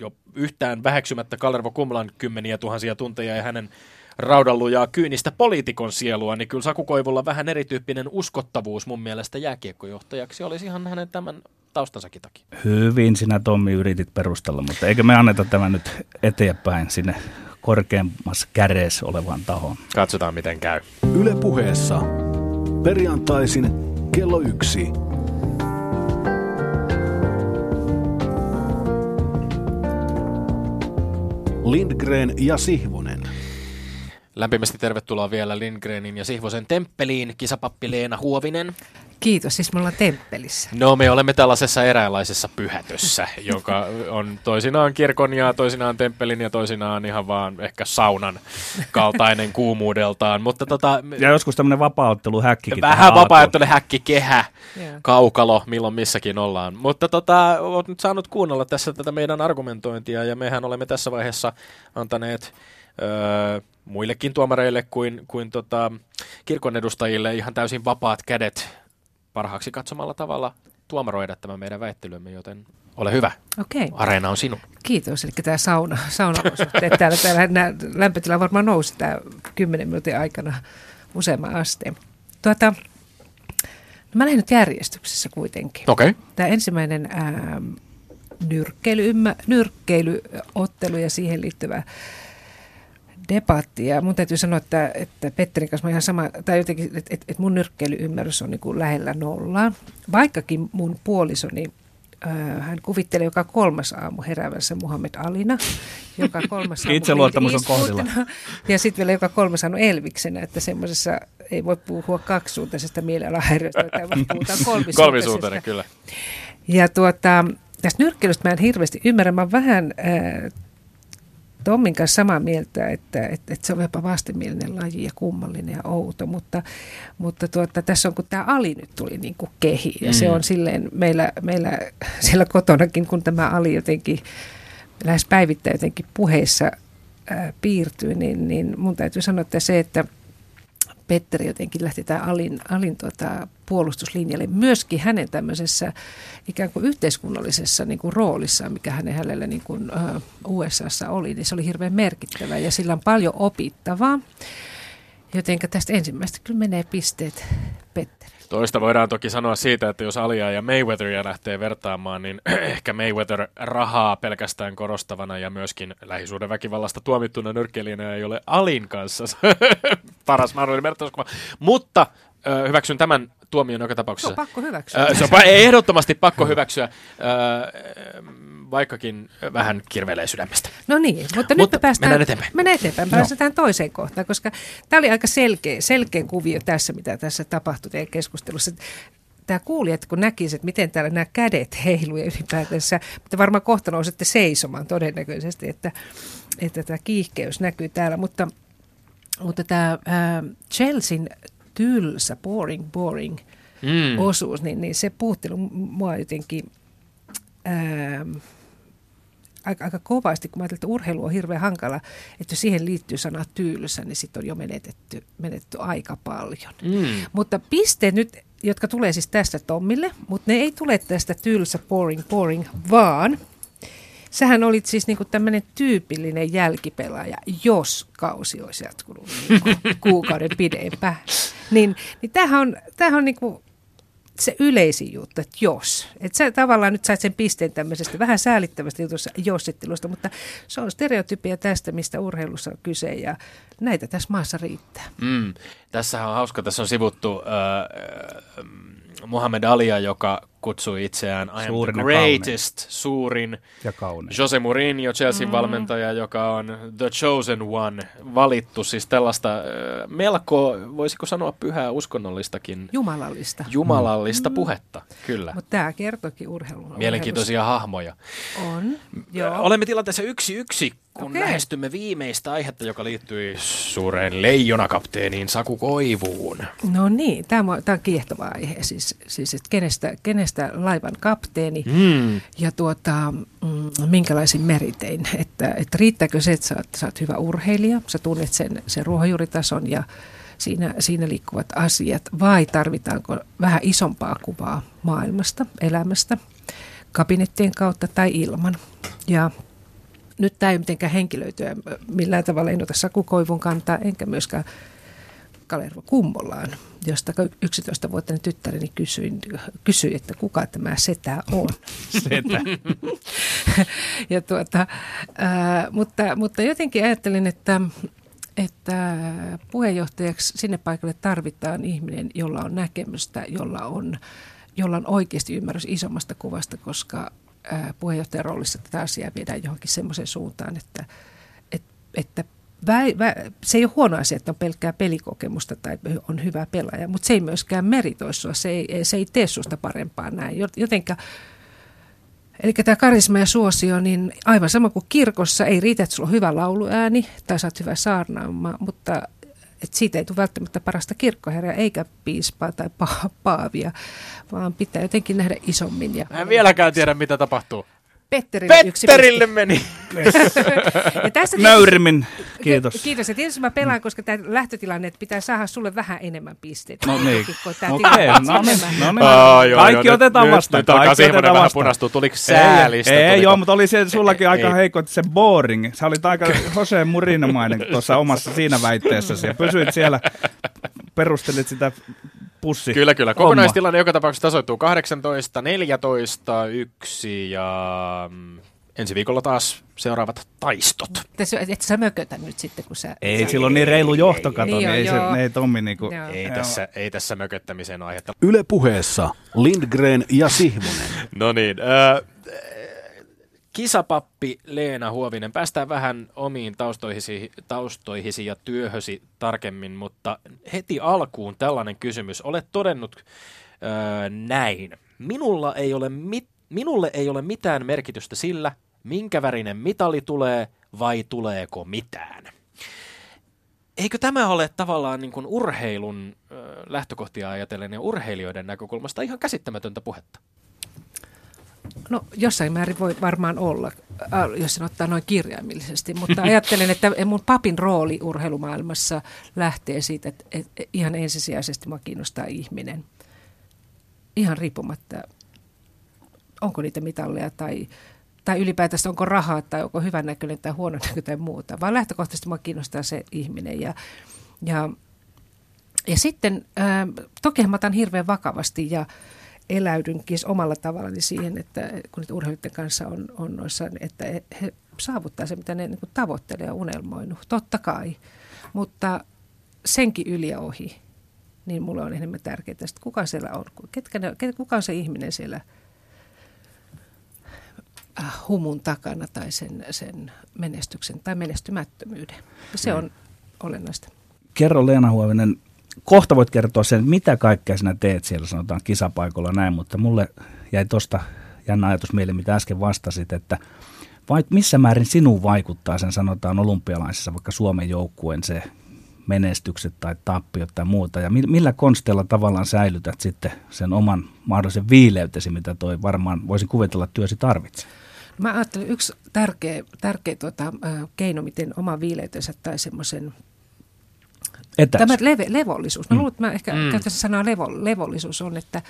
S2: jo yhtään väheksymättä Kalervo Kumlan kymmeniä tuhansia tunteja ja hänen raudallujaa kyynistä poliitikon sielua, niin kyllä Saku Koivulla vähän erityyppinen uskottavuus mun mielestä jääkiekkojohtajaksi olisi ihan hänen tämän taustansakin takia.
S3: Hyvin sinä Tommi yritit perustella, mutta eikö me anneta tämän nyt eteenpäin sinne korkeammassa käreessä olevaan tahoon.
S2: Katsotaan miten käy.
S1: Yle puheessa. Perjantaisin kello yksi. Lindgren ja Sihvonen.
S2: Lämpimästi tervetuloa vielä Lindgrenin ja Sihvosen temppeliin, kisapappi Leena Huovinen.
S4: Kiitos, siis me ollaan temppelissä.
S2: No me olemme tällaisessa eräänlaisessa pyhätössä, joka on toisinaan kirkon ja toisinaan temppelin ja toisinaan ihan vaan ehkä saunan kaltainen kuumuudeltaan. Mutta tota,
S3: ja joskus tämmöinen vapauttelu häkkikin.
S2: Vähän vapauttelu häkki, kehä, yeah. kaukalo, milloin missäkin ollaan. Mutta tota, olet nyt saanut kuunnella tässä tätä meidän argumentointia ja mehän olemme tässä vaiheessa antaneet... Öö, muillekin tuomareille kuin, kuin tota, kirkon edustajille ihan täysin vapaat kädet parhaaksi katsomalla tavalla tuomaroida tämä meidän väittelymme, joten ole hyvä.
S4: Okei.
S2: Areena on sinun.
S4: Kiitos. Eli tämä sauna, saunaolosuhteet täällä, täällä nämä lämpötila varmaan nousi tämä 10 minuutin aikana useamman asteen. Tuota, no mä lähden nyt järjestyksessä kuitenkin.
S2: Okei. Okay.
S4: Tämä ensimmäinen ää, nyrkkeily, nyrkkeilyottelu ja siihen liittyvä debatti. Ja mun täytyy sanoa, että, että Petterin kanssa ihan sama, tai jotenkin, että, että, että mun nyrkkeilyymmärrys on niin kuin lähellä nollaa. Vaikkakin mun puolisoni äh, hän kuvittelee joka kolmas aamu heräävänsä Muhammed Alina, joka kolmas aamu
S3: Itseluottamus on kohdilla.
S4: Ja sitten vielä joka kolmas aamu Elviksenä, että semmoisessa ei voi puhua kaksisuuntaisesta mielialahäiriöstä, vaan puhutaan kolmisuuntaisesta.
S2: Kolmisuuntainen, kyllä.
S4: Ja tuota, tästä nyrkkeilystä mä en hirveästi ymmärrä. Mä vähän äh, Tommin kanssa samaa mieltä, että, että, että se on jopa vastenmielinen laji ja kummallinen ja outo, mutta, mutta tuota, tässä on kun tämä Ali nyt tuli niin kuin kehi ja mm. se on silleen meillä, meillä siellä kotonakin, kun tämä Ali jotenkin lähes päivittäin jotenkin puheissa ää, piirtyy, niin, niin mun täytyy sanoa, että se, että – Petteri jotenkin lähti tämä Alin, Alin tuota, puolustuslinjalle myöskin hänen tämmöisessä ikään kuin yhteiskunnallisessa niin kuin roolissa, mikä hänen hänelle niin kuin, USAssa oli, niin se oli hirveän merkittävä ja sillä on paljon opittavaa. Jotenka tästä ensimmäistä kyllä menee pisteet Petteri.
S2: Toista voidaan toki sanoa siitä, että jos Alia ja Mayweatheria lähtee vertaamaan, niin ehkä Mayweather rahaa pelkästään korostavana ja myöskin lähisuuden väkivallasta tuomittuna nyrkkeilijänä ei ole Alin kanssa paras mahdollinen vertauskuva. Mutta ö, hyväksyn tämän tuomion joka tapauksessa. Se
S4: on pakko hyväksyä.
S2: Ö, se on ehdottomasti pakko hyväksyä. Ö, vaikkakin vähän kirvelee sydämestä.
S4: No niin, mutta, mutta nyt me päästään, mennään eteenpäin. Mennään eteenpäin, no. päästään toiseen kohtaan, koska tämä oli aika selkeä, selkeä kuvio tässä, mitä tässä tapahtui teidän keskustelussa tämä kuulijat, kun näkisi, että miten täällä nämä kädet heiluu ja ylipäätänsä, mutta varmaan kohta nousette seisomaan todennäköisesti, että, että tämä kiihkeys näkyy täällä, mutta, mutta tämä ää, Chelsean tylsä, boring, boring mm. osuus, niin, niin se puhuttelu mua jotenkin ää, aika, aika kovasti, kun mä ajattelin, että urheilu on hirveän hankala, että jos siihen liittyy sana tylsä, niin sitten on jo menetetty, menetetty aika paljon. Mm. Mutta pisteet nyt, jotka tulee siis tästä Tommille, mutta ne ei tule tästä tylsä, boring, boring, vaan sähän olit siis niinku tämmöinen tyypillinen jälkipelaaja, jos kausi olisi jatkunut niinku kuukauden pidempään. Niin, niin tämähän on, tämähän on niinku se yleisin juttu, että jos. Että sä tavallaan nyt sait sen pisteen tämmöisestä vähän säälittävästä jutussa jossittelusta, mutta se on stereotypia tästä, mistä urheilussa on kyse ja näitä tässä maassa riittää.
S2: Mm. Tässä on hauska, tässä on sivuttu äh, Muhammad Alia, joka kutsui itseään I am the greatest, kaunein. suurin.
S3: Ja kaunein.
S2: Jose Mourinho, Chelsean mm. valmentaja, joka on the chosen one, valittu. Siis tällaista äh, melko, voisiko sanoa pyhää uskonnollistakin.
S4: Jumalallista.
S2: Jumalallista mm. puhetta, kyllä.
S4: Mutta tämä kertokin urheilun.
S2: Mielenkiintoisia hahmoja.
S4: On, joo.
S2: Olemme tilanteessa yksi yksi kun okay. lähestymme viimeistä aihetta, joka liittyy suureen leijonakapteeniin Saku Koivuun.
S4: No niin, tämä on, tämä on kiehtova aihe, siis, siis että kenestä, kenestä laivan kapteeni
S2: mm.
S4: ja tuota, mm, minkälaisin meritein. Että, että riittääkö se, että sä oot, sä oot hyvä urheilija, sä tunnet sen, sen ruohonjuuritason ja siinä, siinä liikkuvat asiat, vai tarvitaanko vähän isompaa kuvaa maailmasta, elämästä, kabinettien kautta tai ilman. Ja nyt tämä ei mitenkään henkilöityä millään tavalla, en ota Saku Koivun kantaa, enkä myöskään Kalervo Kummolaan, josta 11-vuotiaani tyttäreni kysyi, kysyi, että kuka tämä setä on.
S3: Setä.
S4: ja tuota, ää, mutta, mutta jotenkin ajattelin, että, että puheenjohtajaksi sinne paikalle tarvitaan ihminen, jolla on näkemystä, jolla on, jolla on oikeasti ymmärrys isommasta kuvasta, koska puheenjohtajan roolissa tätä asiaa viedään johonkin semmoiseen suuntaan, että, että, että vä, vä, se ei ole huono asia, että on pelkkää pelikokemusta tai on hyvä pelaaja, mutta se ei myöskään meritoi sua, se ei, se ei tee susta parempaa näin. Jotenka, eli tämä karisma ja suosio, niin aivan sama kuin kirkossa, ei riitä, että sulla on hyvä lauluääni tai sä oot hyvä saarnaama, mutta että siitä ei tule välttämättä parasta kirkkoherraa eikä piispaa tai pa- paavia, vaan pitää jotenkin nähdä isommin. Ja
S2: en vieläkään tiedä, mitä tapahtuu.
S4: Petterille,
S2: Petterille meni.
S4: ja tässä
S3: Nöyrimmin, kiitos.
S4: Kiitos. Ja tietysti mä pelaan, koska tämä lähtötilanne, että pitää saada sulle vähän enemmän pisteitä.
S3: No niin.
S4: Okei,
S3: okay, no niin. No niin.
S2: Oh, joo,
S3: Kaikki
S2: joo,
S3: otetaan
S2: nyt,
S3: vastaan.
S2: Nyt alkaa
S3: otetaan
S2: vähän
S3: vastaan.
S2: punastua. Tuliko säälistä?
S3: Ei, ei
S2: tuliko?
S3: joo, mutta oli se sullakin aika
S2: Ei.
S3: heikko, että se boring. Sä olit aika Jose Murinomainen tuossa omassa siinä väitteessäsi ja pysyit siellä, perustelit sitä pussi.
S2: Kyllä, kyllä. Kokonaistilanne joka tapauksessa tasoittuu 18, 14, 1 ja mm, ensi viikolla taas seuraavat taistot.
S4: Tässä, et sä mökötä nyt sitten, kun sä...
S3: Ei,
S4: sä,
S3: sillä on niin reilu johtokato,
S4: Niin
S3: niin ei, se,
S4: joo.
S3: ei Tommi niinku...
S4: Joo.
S2: Ei
S3: Joo.
S2: tässä, ei tässä mököttämiseen aihetta.
S1: Yle puheessa Lindgren ja Sihvonen.
S2: No niin. Äh, kisapappi Leena Huovinen, päästään vähän omiin taustoihisi, taustoihisi ja työhösi tarkemmin, mutta heti alkuun tällainen kysymys. Olet todennut äh, näin. Minulla ei ole mit, minulle ei ole mitään merkitystä sillä, minkä värinen mitali tulee vai tuleeko mitään. Eikö tämä ole tavallaan niin kuin urheilun äh, lähtökohtia ajatellen ja urheilijoiden näkökulmasta ihan käsittämätöntä puhetta?
S4: No jossain määrin voi varmaan olla, äh, jos sen ottaa noin kirjaimellisesti, mutta ajattelen, että mun papin rooli urheilumaailmassa lähtee siitä, että, että ihan ensisijaisesti mua kiinnostaa ihminen. Ihan riippumatta, onko niitä mitalleja tai, tai ylipäätänsä onko rahaa tai onko hyvän näköinen tai huono näköinen tai muuta, vaan lähtökohtaisesti mua kiinnostaa se ihminen. Ja, ja, ja sitten äh, toki mä otan hirveän vakavasti ja eläydynkin omalla tavallani siihen, että kun nyt urheilijoiden kanssa on, on noissa, että he, saavuttaa se, mitä ne niin tavoittelee ja unelmoinut. Totta kai, mutta senkin yli ja ohi, niin mulle on enemmän tärkeää, että kuka siellä on, ketkä ne, kuka on se ihminen siellä äh, humun takana tai sen, sen menestyksen tai menestymättömyyden. Se on olennaista.
S3: Kerro Leena Huovinen, kohta voit kertoa sen, mitä kaikkea sinä teet siellä, sanotaan kisapaikoilla näin, mutta mulle jäi tuosta jännä ajatus mieleen, mitä äsken vastasit, että vai missä määrin sinuun vaikuttaa sen sanotaan olympialaisissa, vaikka Suomen joukkueen se menestykset tai tappiot tai muuta, ja mi- millä konsteilla tavallaan säilytät sitten sen oman mahdollisen viileytesi, mitä toi varmaan voisin kuvitella työsi tarvitsee?
S4: Mä ajattelen yksi tärkeä, tärkeä tuota, keino, miten oma viileytensä tai semmoisen
S3: Etäs.
S4: Tämä leve, levollisuus. Mä
S3: Mm.
S4: luulen, että mä ehkä
S2: Mm.
S4: mm. käyttäisin sanaa levo, levollisuus on, että,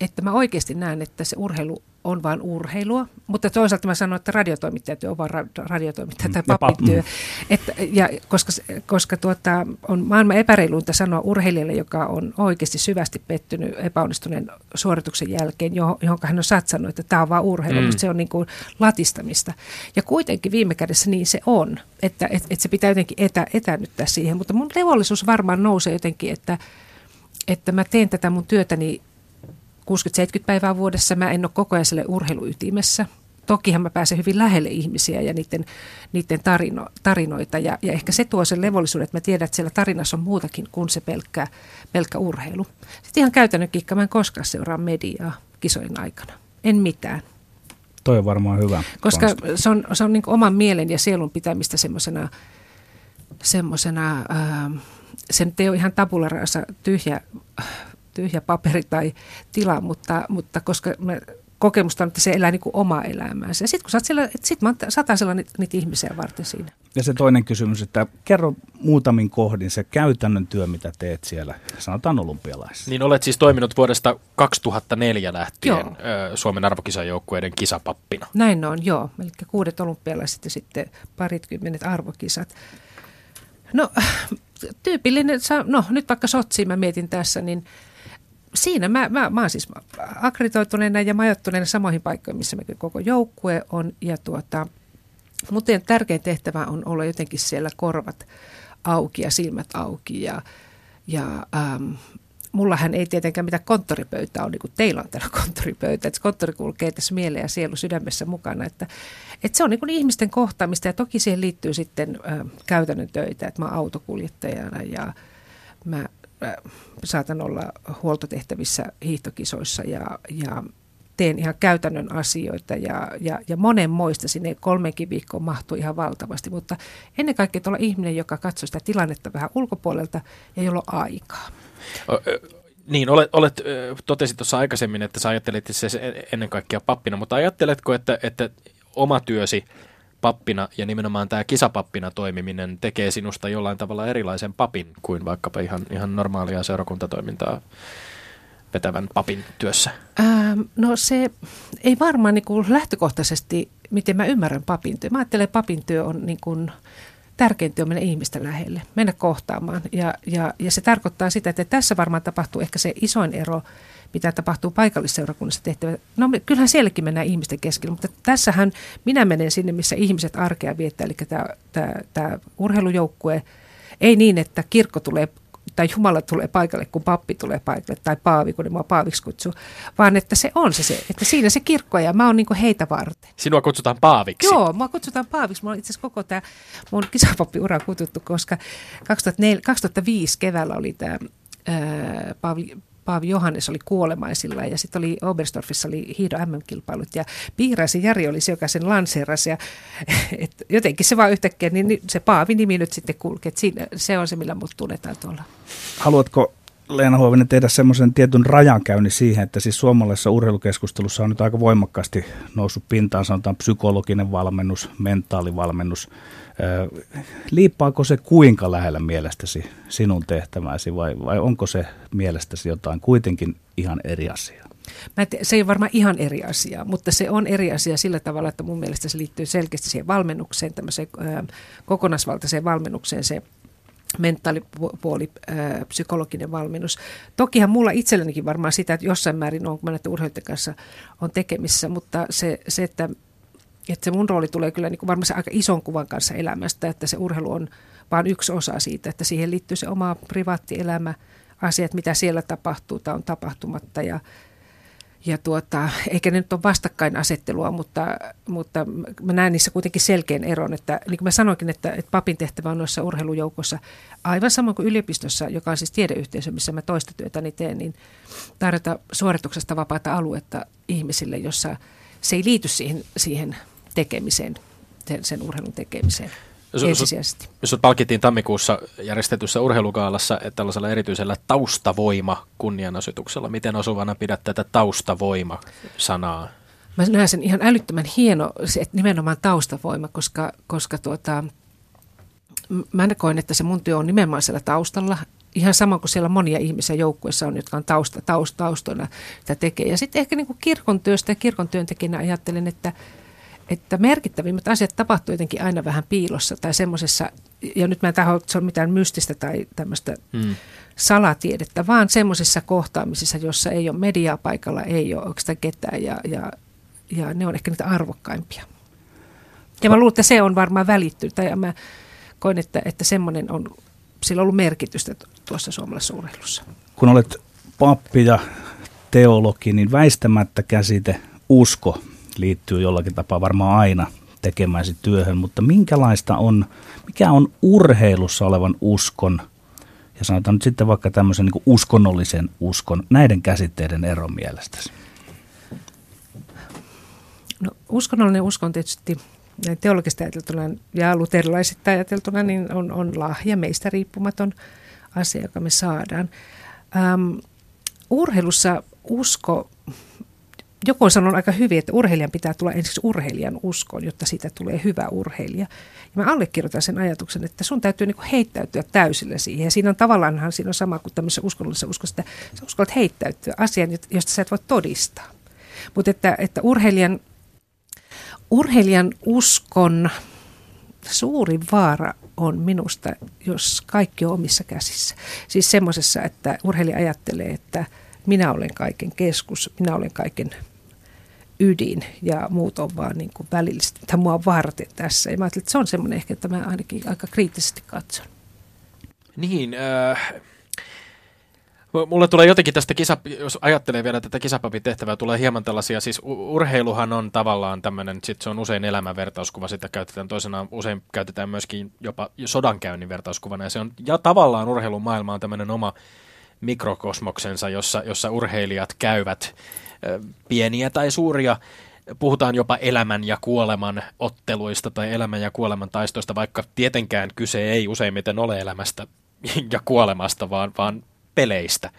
S4: että mä oikeasti näen, että se urheilu on vain urheilua, mutta toisaalta mä sanon, että radiotoimittajatyö on vain ra- radiotoimittaja tai
S3: Mm, ja
S4: papin
S3: pap-
S4: työ. Että, ja koska koska tuota, on maailman epäreiluinta sanoa urheilijalle, joka on oikeasti syvästi pettynyt epäonnistuneen suorituksen jälkeen, johon, hän on satsannut, että tämä on vain urheilu,
S2: Mm.
S4: mm. se on niin kuin latistamista. Ja kuitenkin viime kädessä niin se on, että et, et se pitää jotenkin etä, etänyttää siihen, mutta mun levollisuus varmaan nousee jotenkin, että, että mä teen tätä mun työtäni 60-70 päivää vuodessa. Mä en ole koko ajan siellä urheiluytimessä. Tokihan mä pääsen hyvin lähelle ihmisiä ja niiden, niiden tarino, tarinoita. Ja, ja ehkä se tuo sen levollisuuden, että mä tiedän, että siellä tarinassa on muutakin kuin se pelkkä, pelkkä urheilu. Sitten ihan käytännön kikka, mä en koskaan seuraa mediaa kisojen aikana. En mitään.
S3: Toi on varmaan hyvä.
S4: Koska
S3: konsti.
S4: se on, se on niin oman mielen ja sielun pitämistä semmoisena, semmosena ää, se nyt ei ole ihan tabula rasa tyhjä, tyhjä paperi tai tila, mutta, mutta koska mä kokemusta on, että se elää niin kuin omaa elämäänsä. Ja sitten kun sä oot siellä, sit mä satasella niitä, niitä ihmisiä varten siinä.
S3: Ja se toinen kysymys, että kerro muutamin kohdin se käytännön työ, mitä teet siellä, sanotaan olympialaisissa.
S2: Niin olet siis toiminut vuodesta 2004 lähtien joo. Suomen arvokisajoukkueiden kisapappina.
S4: Näin on, joo. Eli kuudet olympialaiset ja sitten paritkymmenet arvokisat. No tyypillinen, no nyt vaikka Sotsiin mä mietin tässä, niin siinä mä, mä, mä oon siis akkreditoituneena ja majoittuneena samoihin paikkoihin, missä mekin koko joukkue on. Ja tuota, mutta tärkein tehtävä on olla jotenkin siellä korvat auki ja silmät auki. Ja, ja ähm, mullahan ei tietenkään mitään konttoripöytää ole, niin kuin teillä on täällä konttoripöytä, että konttori kulkee tässä mieleen ja sielu sydämessä mukana, että, että se on niin kuin ihmisten kohtaamista. Ja toki siihen liittyy sitten äh, käytännön töitä, että mä oon autokuljettajana ja mä äh, saatan olla huoltotehtävissä hiihtokisoissa ja, ja teen ihan käytännön asioita ja, ja, ja monenmoista sinne kolmenkin viikkoon mahtuu ihan valtavasti, mutta ennen kaikkea olla ihminen, joka katsoo sitä tilannetta vähän ulkopuolelta ja jolla on aikaa.
S2: Niin, olet, olet totesit tuossa aikaisemmin, että sä ajattelit se ennen kaikkea pappina, mutta ajatteletko, että, että oma työsi pappina ja nimenomaan tämä kisapappina toimiminen tekee sinusta jollain tavalla erilaisen papin kuin vaikkapa ihan, ihan normaalia seurakuntatoimintaa vetävän papin työssä?
S4: Ähm, no se ei varmaan niin kuin lähtökohtaisesti, miten mä ymmärrän papin työ. Mä ajattelen, että papin työ on niin kuin, tärkeintä on mennä ihmistä lähelle, mennä kohtaamaan. Ja, ja, ja se tarkoittaa sitä, että tässä varmaan tapahtuu ehkä se isoin ero, mitä tapahtuu paikallisseurakunnassa tehtävä. No kyllähän sielläkin mennään ihmisten keskellä, mutta tässähän minä menen sinne, missä ihmiset arkea viettää, eli tämä, tämä, tämä urheilujoukkue, ei niin, että kirkko tulee tai Jumala tulee paikalle, kun pappi tulee paikalle, tai paavi, kun ne mua paaviksi kutsuu, vaan että se on se, se että siinä se kirkko ja mä oon niin heitä varten.
S2: Sinua kutsutaan paaviksi?
S4: Joo, mä kutsutaan paaviksi. Mulla on itse asiassa koko tämä mun kisapappiura kututtu, koska 2004, 2005 keväällä oli tämä Paavi Johannes oli kuolemaisilla ja sitten oli Oberstorfissa oli hiido MM-kilpailut ja Piiraisen Jari oli se, joka sen lanseerasi ja et jotenkin se vaan yhtäkkiä, niin se Paavi-nimi nyt sitten kulkee, siinä, se on se, millä mut tunnetaan tuolla.
S3: Haluatko Leena Huovinen tehdä semmoisen tietyn rajankäynnin siihen, että siis suomalaisessa urheilukeskustelussa on nyt aika voimakkaasti noussut pintaan, sanotaan psykologinen valmennus, mentaalivalmennus, Liippaako se kuinka lähellä mielestäsi sinun tehtäväsi vai, vai onko se mielestäsi jotain kuitenkin ihan eri asiaa?
S4: Mä te, se ei ole varmaan ihan eri asia, mutta se on eri asia sillä tavalla, että mun mielestä se liittyy selkeästi siihen valmennukseen, tämmöiseen ää, kokonaisvaltaiseen valmennukseen, se mentaalipuoli, ää, psykologinen valmennus. Tokihan mulla itsellänikin varmaan sitä, että jossain määrin on, kun mä näiden urheilijoiden kanssa on tekemissä, mutta se, se että että se mun rooli tulee kyllä niin kuin varmasti aika ison kuvan kanssa elämästä, että se urheilu on vain yksi osa siitä, että siihen liittyy se oma privaattielämä, asiat, mitä siellä tapahtuu tai on tapahtumatta. Ja, ja tuota, eikä ne nyt ole vastakkainasettelua, mutta, mutta mä näen niissä kuitenkin selkeän eron, että niin kuin mä sanoinkin, että, että papin tehtävä on noissa urheilujoukossa aivan samoin kuin yliopistossa, joka on siis tiedeyhteisö, missä mä toista työtäni teen, niin tarjota suorituksesta vapaata aluetta ihmisille, jossa se ei liity siihen, siihen tekemiseen, sen, sen urheilun tekemiseen ensisijaisesti.
S2: Jos palkittiin tammikuussa järjestetyssä urheilukaalassa että tällaisella erityisellä taustavoima kunnianasetuksella. Miten osuvana pidät tätä taustavoima-sanaa?
S4: Mä näen sen ihan älyttömän hieno, että nimenomaan taustavoima, koska, koska tuota, mä koen, että se mun työ on nimenomaan siellä taustalla. Ihan sama kuin siellä monia ihmisiä joukkueessa on, jotka on tausta, taust, taustoina sitä tekee. Ja sitten ehkä niin kuin kirkon työstä ja kirkon työntekijänä ajattelen, että – että merkittävimmät asiat tapahtuu jotenkin aina vähän piilossa tai semmoisessa, ja nyt mä en taho, että se on mitään mystistä tai tämmöistä mm. salatiedettä, vaan semmoisessa kohtaamisessa, jossa ei ole mediaa paikalla, ei ole oikeastaan ketään, ja, ja, ja ne on ehkä niitä arvokkaimpia. Ja mä luulen, että se on varmaan välittynyt, tai mä koen, että, että semmoinen on, sillä on ollut merkitystä tuossa suomalaisessa urheilussa.
S3: Kun olet pappi ja teologi, niin väistämättä käsite usko liittyy jollakin tapaa varmaan aina tekemäsi työhön, mutta minkälaista on, mikä on urheilussa olevan uskon ja sanotaan nyt sitten vaikka tämmöisen niin uskonnollisen uskon, näiden käsitteiden ero mielestäsi?
S4: No, uskonnollinen usko on tietysti näin teologista ajateltuna ja luterilaisista ajateltuna niin on, on lahja meistä riippumaton asia, joka me saadaan. Ähm, urheilussa usko joku on sanonut aika hyvin, että urheilijan pitää tulla ensiksi urheilijan uskoon, jotta siitä tulee hyvä urheilija. Ja mä allekirjoitan sen ajatuksen, että sun täytyy niin heittäytyä täysillä siihen. Ja siinä on tavallaanhan siinä on sama kuin tämmöisessä uskonnollisessa uskossa, että sä uskallat heittäytyä asian, josta sä et voi todistaa. Mutta että, että urheilijan, urheilijan uskon suurin vaara on minusta, jos kaikki on omissa käsissä. Siis semmoisessa, että urheilija ajattelee, että minä olen kaiken keskus, minä olen kaiken ydin ja muut on vaan niin kuin välillisesti tai mua varten tässä. Ja mä ajattelin, että se on semmoinen ehkä, että mä ainakin aika kriittisesti katson.
S2: Niin, äh, mulle tulee jotenkin tästä kisa, jos ajattelee vielä tätä kisapapin tehtävää, tulee hieman tällaisia, siis urheiluhan on tavallaan tämmöinen, sit se on usein elämän vertauskuva, sitä käytetään toisena, usein käytetään myöskin jopa sodankäynnin vertauskuvana, ja se on, ja tavallaan urheilumaailma on tämmöinen oma mikrokosmoksensa, jossa, jossa urheilijat käyvät pieniä tai suuria. Puhutaan jopa elämän ja kuoleman otteluista tai elämän ja kuoleman taistoista, vaikka tietenkään kyse ei useimmiten ole elämästä ja kuolemasta, vaan, vaan peleistä,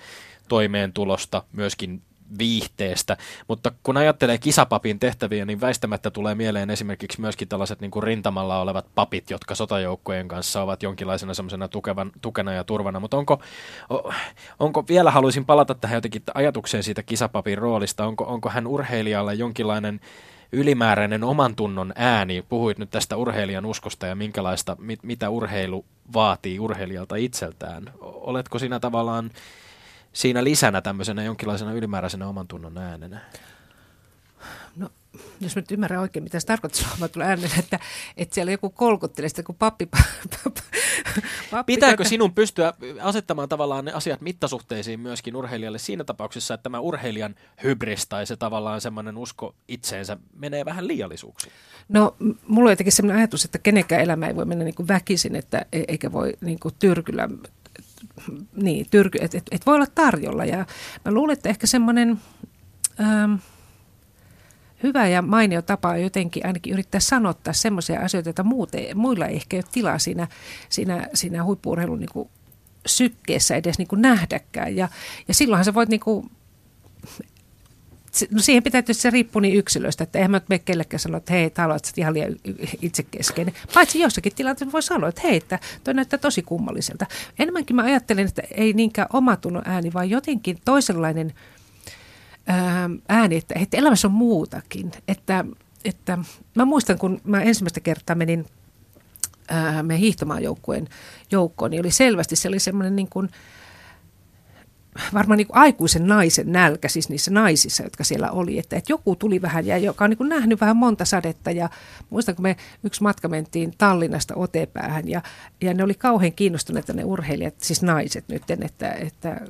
S2: toimeentulosta, myöskin viihteestä, mutta kun ajattelee kisapapin tehtäviä, niin väistämättä tulee mieleen esimerkiksi myöskin tällaiset niin kuin rintamalla olevat papit, jotka sotajoukkojen kanssa ovat jonkinlaisena semmoisena tukevan, tukena ja turvana, mutta onko, onko, vielä haluaisin palata tähän jotenkin ajatukseen siitä kisapapin roolista, onko, onko hän urheilijalle jonkinlainen ylimääräinen oman tunnon ääni, puhuit nyt tästä urheilijan uskosta ja minkälaista, mit, mitä urheilu vaatii urheilijalta itseltään. Oletko sinä tavallaan siinä lisänä tämmöisenä jonkinlaisena ylimääräisenä oman tunnon äänenä?
S4: No, jos mä nyt ymmärrän oikein, mitä se tarkoittaa tulla äänenä, että, että siellä joku kolkuttelee sitä, kun pappi...
S2: pappi Pitääkö tuota... sinun pystyä asettamaan tavallaan ne asiat mittasuhteisiin myöskin urheilijalle siinä tapauksessa, että tämä urheilijan hybris tai se tavallaan semmoinen usko itseensä menee vähän liiallisuuksiin?
S4: No, mulla on jotenkin sellainen ajatus, että kenenkään elämä ei voi mennä niin kuin väkisin, että e- eikä voi niin kuin tyrkyllä niin, tyrky, että et, et voi olla tarjolla. Ja mä luulen, että ehkä semmoinen ähm, hyvä ja mainio tapa on jotenkin ainakin yrittää sanottaa semmoisia asioita, joita muuten, muilla ei ehkä ole tilaa siinä, siinä, siinä huippuurheilun niin sykkeessä edes niin kuin nähdäkään. Ja, ja silloinhan sä voit niin kuin, no siihen pitää tietysti se riippuu niin yksilöstä, että eihän mä mene kellekään sanoa, että hei, haluat ihan liian itsekeskeinen. Paitsi jossakin tilanteessa voi sanoa, että hei, että toi näyttää tosi kummalliselta. Enemmänkin mä ajattelen, että ei niinkään omatunnon ääni, vaan jotenkin toisenlainen ääni, että, että elämässä on muutakin. Että, että mä muistan, kun mä ensimmäistä kertaa menin meidän hiihtomaajoukkueen joukkoon, niin oli selvästi, se oli semmoinen niin kuin, varmaan niin kuin aikuisen naisen nälkä siis niissä naisissa, jotka siellä oli. Että, että joku tuli vähän ja joka on niin kuin nähnyt vähän monta sadetta ja muistan, kun me yksi matka mentiin Tallinnasta Otepäähän ja, ja ne oli kauhean kiinnostuneita ne urheilijat, siis naiset nyt, että, että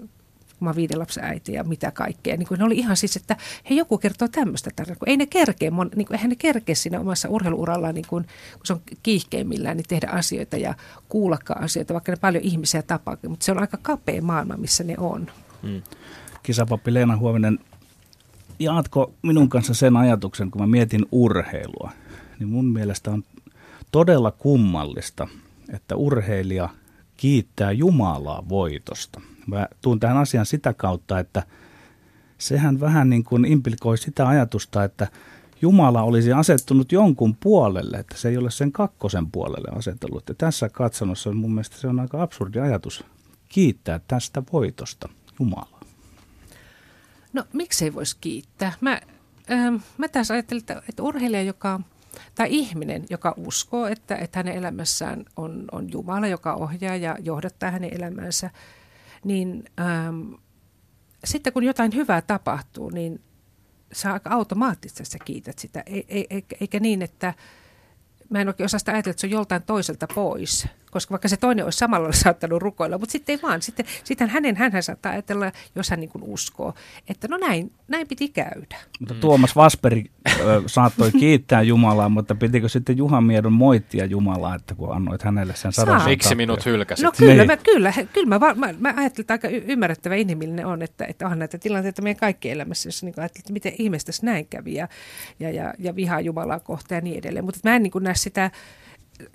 S4: mä viiden lapsen äiti ja mitä kaikkea. Niin kuin ne oli ihan siis, että he joku kertoo tämmöistä tarinaa, kun ei ne kerkeä, niin kuin, eihän ne kerkeä siinä omassa urheiluurallaan, niin kuin, kun se on kiihkeimmillään, niin tehdä asioita ja kuullakaan asioita, vaikka ne paljon ihmisiä tapaa, mutta se on aika kapea maailma, missä ne on. Hmm.
S3: Kisapappi Leena Huovinen, jaatko minun kanssa sen ajatuksen, kun mä mietin urheilua, niin mun mielestä on todella kummallista, että urheilija kiittää Jumalaa voitosta. Mä tuun tähän asiaan sitä kautta, että sehän vähän niin kuin implikoi sitä ajatusta, että Jumala olisi asettunut jonkun puolelle, että se ei ole sen kakkosen puolelle asetellut. Ja tässä katsonossa mun mielestä se on aika absurdi ajatus kiittää tästä voitosta Jumalaa.
S4: No miksei voisi kiittää? Mä, ähm, mä tässä ajattelin, että, että urheilija, joka tai ihminen, joka uskoo, että, että hänen elämässään on, on Jumala, joka ohjaa ja johdattaa hänen elämänsä, niin ähm, sitten kun jotain hyvää tapahtuu, niin sä automaattisesti sä kiität sitä, e, e, eikä niin, että mä en oikein osaa sitä ajatella, että se on joltain toiselta pois, koska vaikka se toinen olisi samalla saattanut rukoilla, mutta sitten ei vaan. Sitten, sitten hänen, hän saattaa ajatella, jos hän niin kuin uskoo, että no näin, näin piti käydä.
S3: Mutta Tuomas Vasperi ö, saattoi kiittää Jumalaa, mutta pitikö sitten Juha Miedon moittia Jumalaa, että kun annoit hänelle sen sadan
S2: Miksi minut hylkäsit?
S4: No kyllä, niin. mä, kyllä, kyllä mä, mä, mä ajattelin, että aika ymmärrettävä inhimillinen on, että, että on näitä tilanteita meidän kaikki elämässä, jossa niin ajattelin, että miten ihmeestä näin kävi ja, ja, ja, ja vihaa Jumalaa kohtaan ja niin edelleen. Mutta mä en niin näe sitä...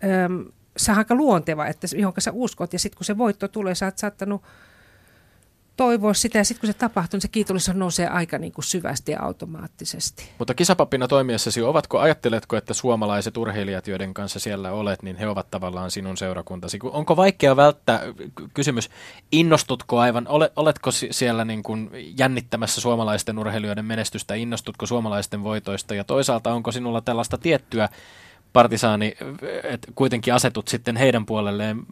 S4: Öm, se on aika luonteva, että johon sä uskot ja sitten kun se voitto tulee, sä oot saattanut toivoa sitä ja sitten kun se tapahtuu, niin se kiitollisuus nousee aika niin kuin syvästi ja automaattisesti.
S2: Mutta kisapappina toimiessasi, ovatko, ajatteletko, että suomalaiset urheilijat, joiden kanssa siellä olet, niin he ovat tavallaan sinun seurakuntasi? Onko vaikea välttää, kysymys, innostutko aivan, oletko siellä niin kuin jännittämässä suomalaisten urheilijoiden menestystä, innostutko suomalaisten voitoista ja toisaalta onko sinulla tällaista tiettyä partisaani, että kuitenkin asetut sitten heidän puolelleen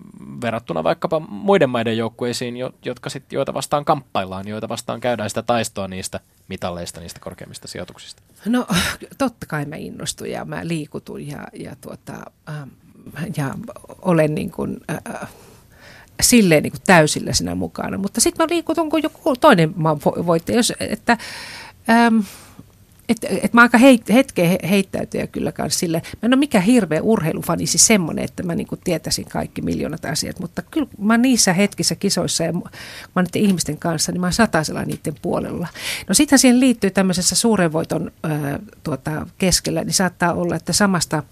S2: verrattuna vaikkapa muiden maiden joukkueisiin, jotka sit, joita vastaan kamppaillaan, joita vastaan käydään sitä taistoa niistä mitalleista, niistä korkeimmista sijoituksista?
S4: No totta kai mä innostun ja mä liikutun ja, ja, tuota, äh, ja olen niin kuin, äh, silleen niin kuin täysillä siinä mukana. Mutta sitten mä liikutun, kun joku toinen maa voitti. Jos, että, ähm, että et mä aika heit, hetkeä heittäytyä kyllä kanssa sille. Mä en ole mikään hirveä urheilufani, siis semmoinen, että mä niinku tietäisin kaikki miljoonat asiat, mutta kyllä mä niissä hetkissä kisoissa ja mä oon niiden ihmisten kanssa, niin mä oon satasella niiden puolella. No sitten siihen liittyy tämmöisessä suuren voiton ää, tuota, keskellä, niin saattaa olla, että samasta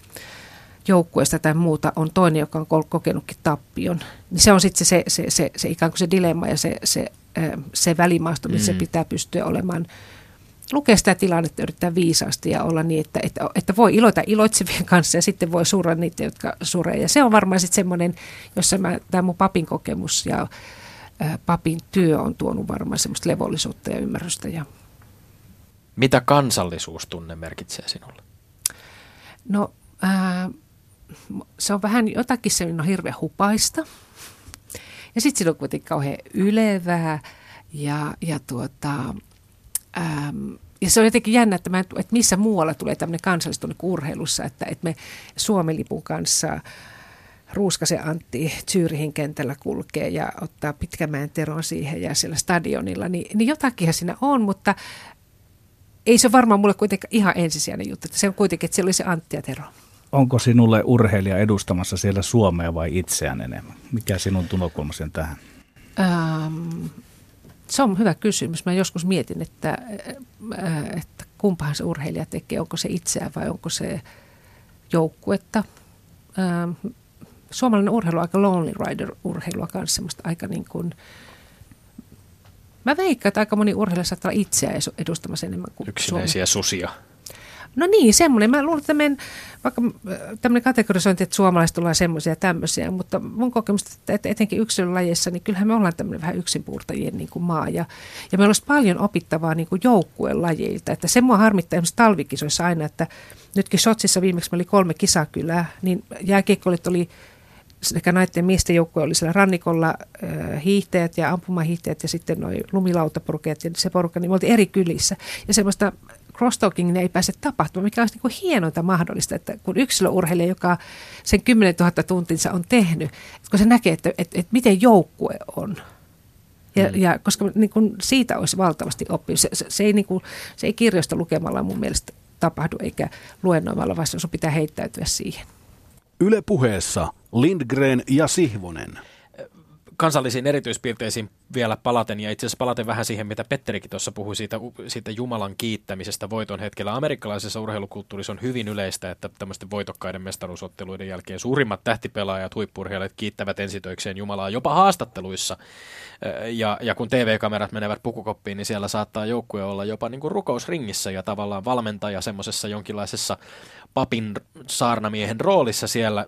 S4: joukkueesta tai muuta on toinen, joka on kokenutkin tappion. Niin se on sitten se, se, se, se, se ikään kuin se dilemma ja se, se, se välimaasto, missä mm. pitää pystyä olemaan – lukea sitä tilannetta, yrittää viisaasti ja olla niin, että, että, että voi iloita iloitsevien kanssa ja sitten voi surra niitä, jotka suree. Ja se on varmaan sitten semmoinen, jossa mä, tämä mun papin kokemus ja ä, papin työ on tuonut varmaan semmoista levollisuutta ja ymmärrystä. Ja...
S2: Mitä kansallisuustunne merkitsee sinulle?
S4: No ää, se on vähän jotakin, se on hirveän hupaista. Ja sitten siinä on kuitenkin kauhean ylevää ja, ja tuota, Ähm, ja se on jotenkin jännä, että, mä, että missä muualla tulee tämmöinen kansallistunne kuin urheilussa, että, että me Suomelipun kanssa Ruuskasen Antti Zyrihin kentällä kulkee ja ottaa Pitkämäen Teron siihen ja siellä stadionilla, niin, niin jotakinhan siinä on, mutta ei se varmaan mulle kuitenkaan ihan ensisijainen juttu, että se on kuitenkin, että siellä oli se Antti ja Tero.
S3: Onko sinulle urheilija edustamassa siellä Suomea vai itseään enemmän? Mikä sinun tulokulmasi on tähän?
S4: Ähm, se on hyvä kysymys. Mä joskus mietin, että, että kumpahan se urheilija tekee, onko se itseään vai onko se joukkuetta. Ähm, suomalainen urheilu on aika lonely rider-urheilua kanssa, semmoista aika niin kuin, mä veikkaan, että aika moni urheilija saattaa olla itseään edustamassa enemmän kuin
S2: Yksinäisiä Suomi. susia.
S4: No niin, semmoinen. Mä luulen, että meidän, vaikka äh, tämmöinen kategorisointi, että suomalaiset ollaan semmoisia ja tämmöisiä, mutta mun kokemus, että etenkin yksilölajeissa, niin kyllähän me ollaan tämmöinen vähän yksinpuurtajien niin kuin maa. Ja, ja meillä olisi paljon opittavaa niin kuin joukkueen lajeilta. Että se mua harmittaa esimerkiksi talvikisoissa aina, että nytkin Sotsissa viimeksi oli kolme kisakylää, niin jääkiekkoilijat oli sekä naiden miesten joukkue oli siellä rannikolla äh, hiihtäjät ja ampumahiihtäjät ja sitten noin lumilautaporukat ja se porukka, niin me oltiin eri kylissä. Ja semmoista crosstalking ei pääse tapahtumaan, mikä olisi niin hienointa mahdollista, että kun yksilöurheilija, joka sen 10 000 tuntinsa on tehnyt, että kun se näkee, että, että, että miten joukkue on, ja, mm. ja koska niin kuin siitä olisi valtavasti oppi. Se, se, se, ei, niin kuin, se ei kirjoista lukemalla mun mielestä tapahdu, eikä luennoimalla, vaan sun pitää heittäytyä siihen.
S1: Yle puheessa Lindgren ja Sihvonen
S2: kansallisiin erityispiirteisiin vielä palaten, ja itse asiassa palaten vähän siihen, mitä Petterikin tuossa puhui siitä, siitä Jumalan kiittämisestä voiton hetkellä. Amerikkalaisessa urheilukulttuurissa on hyvin yleistä, että tämmöisten voitokkaiden mestaruusotteluiden jälkeen suurimmat tähtipelaajat, huippurheilijat kiittävät ensitöikseen Jumalaa jopa haastatteluissa. Ja, ja kun TV-kamerat menevät pukukoppiin, niin siellä saattaa joukkue olla jopa niin kuin rukousringissä ja tavallaan valmentaja semmoisessa jonkinlaisessa papin saarnamiehen roolissa siellä.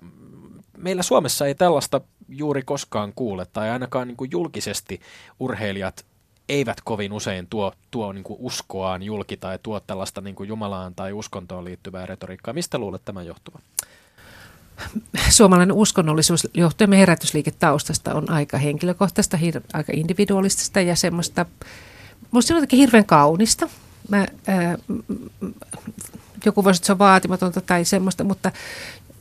S2: Meillä Suomessa ei tällaista juuri koskaan kuule, tai ainakaan niin kuin julkisesti urheilijat eivät kovin usein tuo, tuo niin kuin uskoaan julki tai tuo tällaista niin kuin Jumalaan tai uskontoon liittyvää retoriikkaa. Mistä luulet tämän johtuvan?
S4: Suomalainen uskonnollisuus johtuen herätysliiketaustasta on aika henkilökohtaista, hir- aika individualistista ja semmoista, minusta on jotenkin hirveän kaunista. Mä, ää, joku voisi, että se on vaatimatonta tai semmoista, mutta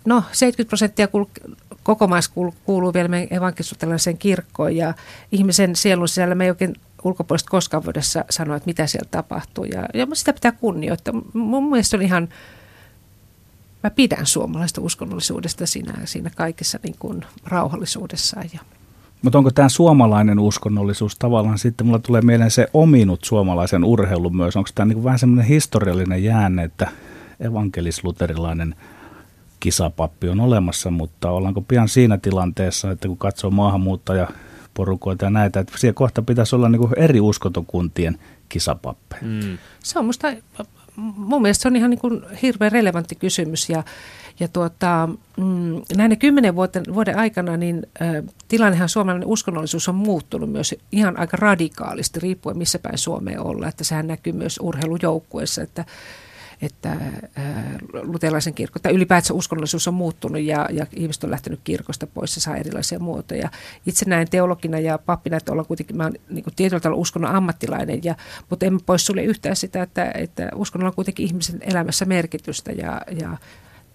S4: no 70 prosenttia kul- koko maassa kuuluu vielä meidän evankelisuutelaiseen kirkkoon ja ihmisen sielun sisällä me ei oikein ulkopuolista koskaan voida sanoa, että mitä siellä tapahtuu. Ja, ja sitä pitää kunnioittaa. Mun mielestä on ihan, mä pidän suomalaista uskonnollisuudesta siinä, siinä kaikessa niin kuin rauhallisuudessa. Ja.
S3: Mutta onko tämä suomalainen uskonnollisuus tavallaan sitten, mulla tulee mieleen se ominut suomalaisen urheilun myös, onko tämä niin vähän semmoinen historiallinen jäänne, että evankelisluterilainen – kisapappi on olemassa, mutta ollaanko pian siinä tilanteessa, että kun katsoo maahanmuuttaja porukoita ja näitä. Että siellä kohta pitäisi olla niin kuin eri uskontokuntien kisapappeja. Mm.
S4: Se on musta, mun mielestä se on ihan niin kuin hirveän relevantti kysymys ja, ja tuota, mm, näiden kymmenen vuoden, vuoden aikana niin ä, tilannehan suomalainen uskonnollisuus on muuttunut myös ihan aika radikaalisti riippuen missä päin Suomeen olla. Että sehän näkyy myös urheilujoukkueessa, että että luterilaisen kirkko, tai ylipäätään uskonnollisuus on muuttunut ja, ja ihmiset on lähtenyt kirkosta pois ja saa erilaisia muotoja. Itse näen teologina ja pappina, että ollaan kuitenkin, mä olen niin tietyllä tavalla uskonnon ammattilainen, ja, mutta en pois sulle yhtään sitä, että, että uskonnolla on kuitenkin ihmisen elämässä merkitystä ja, ja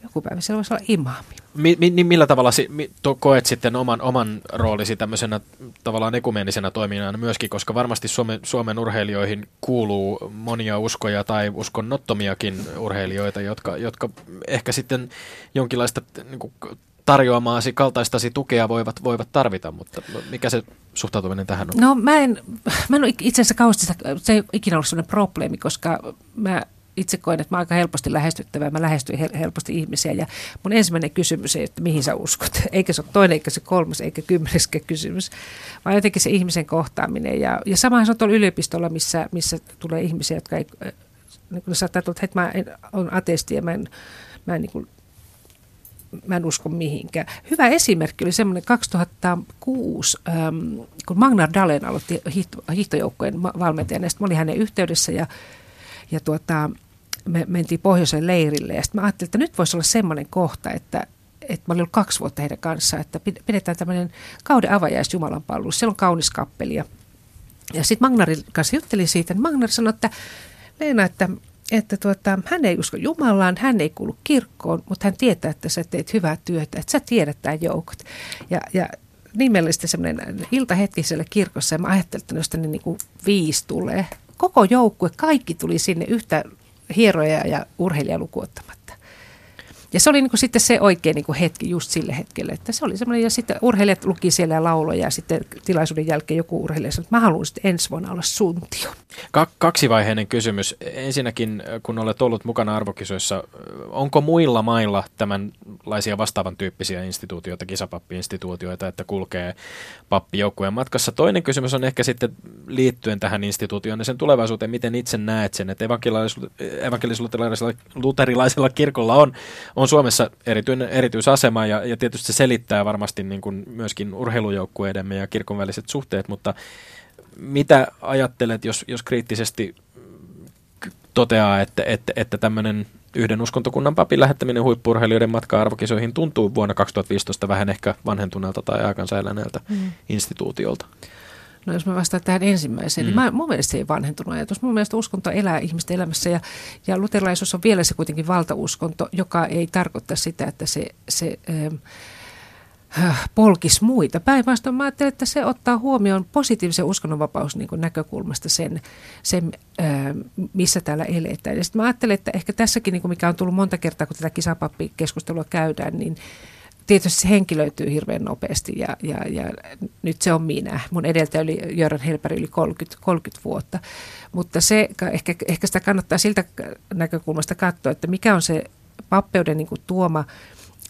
S4: joku päivä siellä voisi olla imaami.
S2: Mi, mi, niin millä tavalla si, mi, to, koet sitten oman, oman roolisi tämmöisenä tavallaan ekumenisena toiminnana myöskin, koska varmasti Suomen, Suomen urheilijoihin kuuluu monia uskoja tai uskonnottomiakin urheilijoita, jotka, jotka ehkä sitten jonkinlaista niin kuin, tarjoamaasi kaltaistasi tukea voivat, voivat tarvita, mutta mikä se suhtautuminen tähän on?
S4: No mä en, mä en ole itse asiassa kauheasti, se ei ikinä ollut sellainen probleemi, koska mä itse koen, että mä aika helposti lähestyttävä, mä lähestyin helposti ihmisiä ja mun ensimmäinen kysymys ei, että mihin sä uskot. Eikä se ole toinen, eikä se kolmas, eikä kymmeneskään kysymys, vaan jotenkin se ihmisen kohtaaminen. Ja, ja samahan se on tuolla yliopistolla, missä, missä tulee ihmisiä, jotka ei, niin kuin saattaa tulla, että mä olen ateisti ja mä en, mä en niin kuin, mä en usko mihinkään. Hyvä esimerkki oli semmoinen 2006, ähm, kun Magnar Dalen aloitti hiihtojoukkojen valmentajana, ja sitten mä olin hänen yhteydessä ja, ja tuota, me mentiin pohjoisen leirille ja sitten mä ajattelin, että nyt voisi olla semmoinen kohta, että, että mä olin ollut kaksi vuotta heidän kanssaan, että pidetään tämmöinen kauden avajais Jumalan palvelus. Siellä on kaunis kappeli ja, ja sitten Magnarin kanssa juttelin siitä, niin Magnar sanoi, että Leena, että, että tuota, hän ei usko Jumalaan, hän ei kuulu kirkkoon, mutta hän tietää, että sä teet hyvää työtä, että sä tiedät tämän joukot. Ja, ja nimellisesti semmoinen iltahetki siellä kirkossa ja mä ajattelin, että tänne niin kuin viisi tulee, koko joukkue, kaikki tuli sinne yhtä hieroja ja urheilija lukuottamatta. Ja se oli niin kuin sitten se oikein niin kuin hetki just sille hetkelle, että se oli semmoinen, ja sitten urheilijat luki siellä lauloja ja sitten tilaisuuden jälkeen joku urheilija sanoi, että mä haluan sitten ensi vuonna olla suntio.
S2: Ka- kaksivaiheinen kysymys. Ensinnäkin, kun olet ollut mukana arvokisoissa, onko muilla mailla tämänlaisia vastaavan tyyppisiä instituutioita, kisapappi-instituutioita, että kulkee pappi joukkueen matkassa? Toinen kysymys on ehkä sitten liittyen tähän instituutioon ja sen tulevaisuuteen, miten itse näet sen, että evankelis-luterilaisella kirkolla on, on Suomessa erityinen, erityisasema ja, ja tietysti se selittää varmasti niin kuin myöskin urheilujoukkueidemme ja kirkon väliset suhteet, mutta mitä ajattelet, jos, jos kriittisesti toteaa, että, että, että tämmöinen yhden uskontokunnan papin lähettäminen huippurheilijoiden matka arvokisoihin tuntuu vuonna 2015 vähän ehkä vanhentuneelta tai aikansa eläneeltä mm. instituutiolta?
S4: No jos mä vastaan tähän ensimmäiseen, niin mm. niin mä, mun mielestä se ei vanhentunut ajatus. Mun mielestä uskonto elää ihmisten elämässä ja, ja luterilaisuus on vielä se kuitenkin valtauskonto, joka ei tarkoita sitä, että se, se äh, polkis muita. Päinvastoin mä ajattelen, että se ottaa huomioon positiivisen uskonnonvapaus niin näkökulmasta sen, sen äh, missä täällä eletään. Ja sitten mä ajattelen, että ehkä tässäkin, niin kuin mikä on tullut monta kertaa, kun tätä kisapappikeskustelua käydään, niin tietysti se henkilöityy hirveän nopeasti ja, ja, ja nyt se on minä. Mun edeltäjä oli Jöran Helperi yli 30, 30 vuotta. Mutta se, ehkä, ehkä sitä kannattaa siltä näkökulmasta katsoa, että mikä on se pappeuden niin kuin tuoma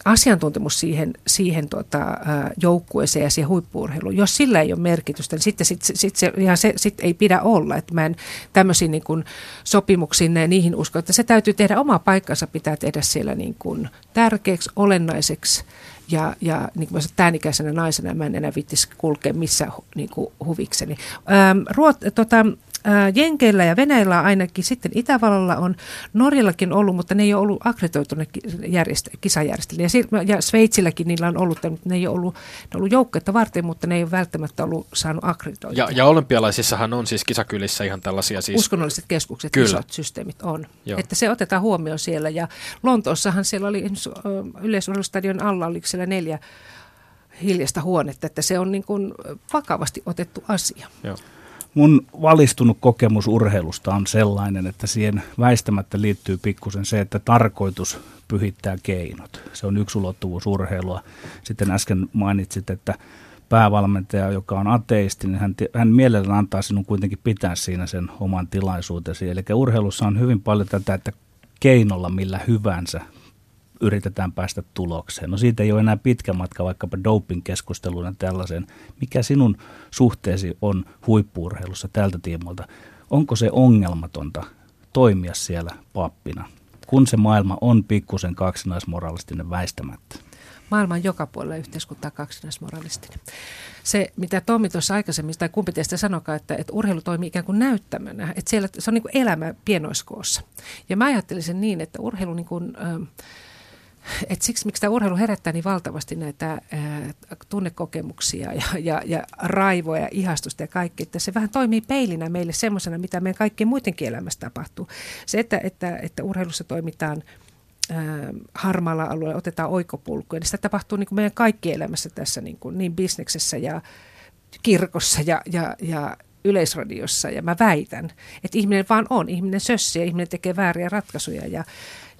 S4: asiantuntemus siihen, siihen tuota, joukkueeseen ja siihen huippuurheiluun. Jos sillä ei ole merkitystä, niin sitten sit, sit se, ihan se sit ei pidä olla. Että mä en tämmöisiin niin kuin sopimuksiin niihin usko, että se täytyy tehdä oma paikkansa, pitää tehdä siellä niin kuin tärkeäksi, olennaiseksi ja, ja niin kuin tämän ikäisenä naisena mä en enää vittisi kulkea missä niin kuin huvikseni. Ähm, ruot, tota, Jenkeillä ja Venäjällä ainakin, sitten Itävallalla on, Norjallakin ollut, mutta ne ei ole ollut akkreditoituneet järjestä, kisajärjestelmiä. Ja Sveitsilläkin niillä on ollut, mutta ne ei ole ollut, ne ollut joukkoita varten, mutta ne ei ole välttämättä ollut saanut akkreditoitua.
S2: Ja, ja olympialaisissahan on siis kisakylissä ihan tällaisia siis...
S4: Uskonnolliset keskukset, Kyllä. isot systeemit on. Joo. Että se otetaan huomioon siellä. Ja Lontoossahan siellä oli yleisurheilustadion alla, oliko siellä neljä hiljasta huonetta, että se on niin kuin vakavasti otettu asia.
S3: Joo. Mun valistunut kokemus urheilusta on sellainen, että siihen väistämättä liittyy pikkusen se, että tarkoitus pyhittää keinot. Se on yksi ulottuvuus urheilua. Sitten äsken mainitsit, että päävalmentaja, joka on ateisti, niin hän, hän mielellään antaa sinun kuitenkin pitää siinä sen oman tilaisuutesi. Eli urheilussa on hyvin paljon tätä, että keinolla millä hyvänsä yritetään päästä tulokseen. No siitä ei ole enää pitkä matka vaikkapa doping-keskusteluun ja tällaiseen. Mikä sinun suhteesi on huippuurheilussa tältä tiimolta? Onko se ongelmatonta toimia siellä pappina, kun se maailma on pikkusen kaksinaismoralistinen väistämättä?
S4: Maailman joka puolella yhteiskuntaa kaksinaismoralistinen. Se, mitä Tommi tuossa aikaisemmin, tai kumpi teistä sanokaa, että, että urheilu toimii ikään kuin näyttämänä, että siellä, se on niin kuin elämä pienoiskoossa. Ja mä ajattelisin niin, että urheilu niin kuin, äh, et siksi, miksi tämä urheilu herättää niin valtavasti näitä ää, tunnekokemuksia ja, ja, ja raivoa ja ihastusta ja kaikki, että se vähän toimii peilinä meille semmoisena, mitä meidän kaikkien muidenkin elämässä tapahtuu. Se, että, että, että urheilussa toimitaan ää, harmaalla alueella, otetaan oikopulkuja, niin sitä tapahtuu niin kuin meidän kaikkien elämässä tässä niin, kuin, niin bisneksessä ja kirkossa ja, ja, ja yleisradiossa. Ja mä väitän, että ihminen vaan on, ihminen sössii ja ihminen tekee vääriä ratkaisuja ja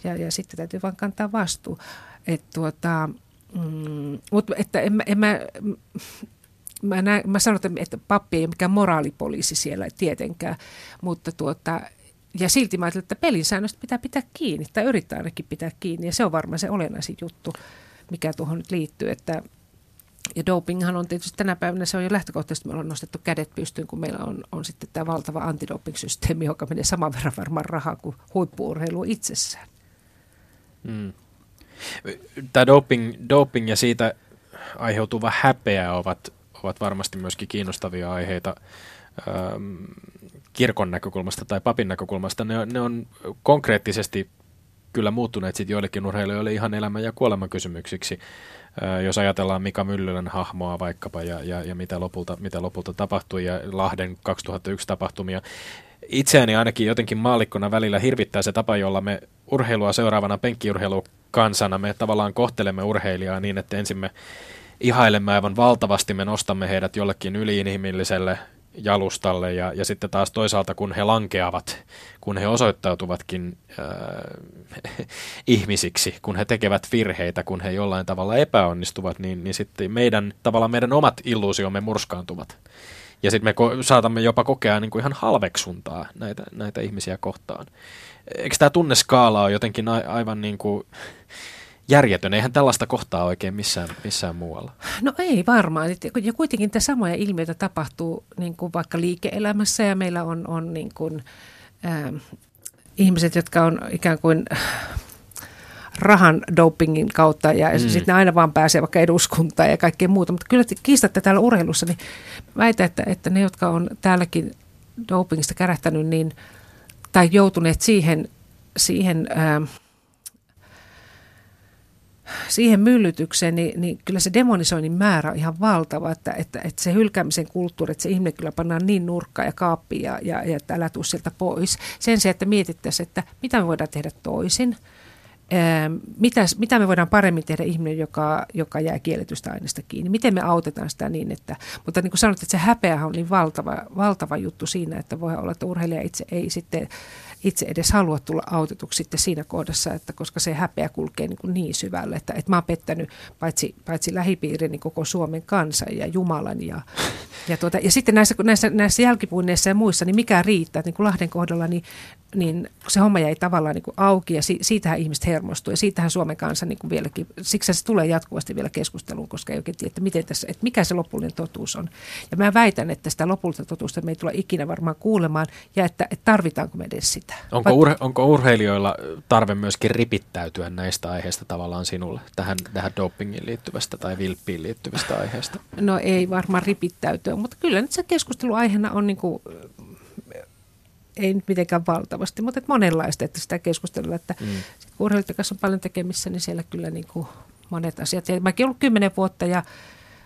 S4: ja, ja sitten täytyy vaan kantaa vastuu. Et tuota, mm, mutta että en, en mä, mä, näin, mä sanon, että pappi ei ole mikään moraalipoliisi siellä tietenkään, mutta tuota, ja silti mä että pelisäännöstä pitää pitää kiinni, tai yrittää ainakin pitää kiinni, ja se on varmaan se olennaisin juttu, mikä tuohon nyt liittyy, että ja dopinghan on tietysti tänä päivänä, se on jo lähtökohtaisesti, me ollaan nostettu kädet pystyyn, kun meillä on, on sitten tämä valtava antidoping-systeemi, joka menee saman verran varmaan rahaa kuin huippuurheilu itsessään.
S2: Mm. Tämä doping, doping ja siitä aiheutuva häpeä ovat, ovat varmasti myöskin kiinnostavia aiheita ähm, kirkon näkökulmasta tai papin näkökulmasta. Ne, ne on konkreettisesti kyllä muuttuneet sitten joillekin urheilijoille ihan elämän ja kuoleman kysymyksiksi. Äh, jos ajatellaan Mika Myllylän hahmoa vaikkapa ja, ja, ja mitä, lopulta, mitä lopulta tapahtui ja Lahden 2001 tapahtumia, itseäni ainakin jotenkin maallikkona välillä hirvittää se tapa, jolla me urheilua seuraavana penkkiurheilukansana me tavallaan kohtelemme urheilijaa niin, että ensin me ihailemme aivan valtavasti, me nostamme heidät jollekin yliinhimilliselle jalustalle ja, ja sitten taas toisaalta kun he lankeavat, kun he osoittautuvatkin äh, ihmisiksi, kun he tekevät virheitä, kun he jollain tavalla epäonnistuvat, niin, niin sitten meidän, tavallaan meidän omat illuusiomme murskaantuvat. Ja sitten me ko- saatamme jopa kokea niin kuin ihan halveksuntaa näitä, näitä ihmisiä kohtaan. Eikö tämä tunneskaala ole jotenkin a- aivan niin kuin järjetön? Eihän tällaista kohtaa oikein missään, missään muualla.
S4: No ei varmaan. Ja kuitenkin tämä samoja ilmiöitä tapahtuu niin kuin vaikka liike-elämässä ja meillä on, on niin kuin, äh, ihmiset, jotka on ikään kuin rahan dopingin kautta ja mm. sitten ne aina vaan pääsee vaikka eduskuntaan ja kaikkea muuta. Mutta kyllä kiistatte täällä urheilussa, niin väitä, että, että ne, jotka on täälläkin dopingista kärähtänyt, niin, tai joutuneet siihen, siihen ää, siihen myllytykseen, niin, niin kyllä se demonisoinnin määrä on ihan valtava, että, että, että se hylkäämisen kulttuuri, että se ihminen kyllä pannaan niin nurkkaan ja kaappiin ja, ja, ja että älä tuu sieltä pois. Sen sijaan, että mietittäisiin, että mitä me voidaan tehdä toisin – mitä, mitä me voidaan paremmin tehdä ihminen, joka, joka jää kielletystä aineesta kiinni? Miten me autetaan sitä niin, että, mutta niin kuin sanot, että se häpeä on niin valtava, valtava juttu siinä, että voi olla, että urheilija itse ei sitten itse edes halua tulla autetuksi sitten siinä kohdassa, että koska se häpeä kulkee niin, kuin niin syvälle, että, että mä oon pettänyt paitsi, paitsi lähipiirin, niin koko Suomen kansan ja Jumalan. Ja, ja, tuota, ja sitten näissä, näissä, näissä jälkipuinneissa ja muissa, niin mikä riittää, että niin kuin Lahden kohdalla, niin, niin se homma jäi tavallaan niin kuin auki ja si, siitähän ihmiset hermostuu ja siitähän Suomen kanssa niin kuin vieläkin, siksi se tulee jatkuvasti vielä keskusteluun, koska ei oikein tiedä, että, miten tässä, että mikä se lopullinen totuus on. Ja mä väitän, että sitä lopullista totuusta me ei tule ikinä varmaan kuulemaan ja että, että tarvitaanko me edes sitä.
S2: Onko, urhe, onko urheilijoilla tarve myöskin ripittäytyä näistä aiheista tavallaan sinulle, tähän, tähän dopingin liittyvästä tai vilppiin liittyvästä aiheesta?
S4: No ei varmaan ripittäytyä, mutta kyllä nyt se keskusteluaiheena on niin kuin, ei nyt mitenkään valtavasti, mutta että monenlaista, että sitä keskustelua, että mm. urheilijoiden kanssa on paljon tekemissä, niin siellä kyllä niin kuin monet asiat. Ja mäkin olen ollut kymmenen vuotta ja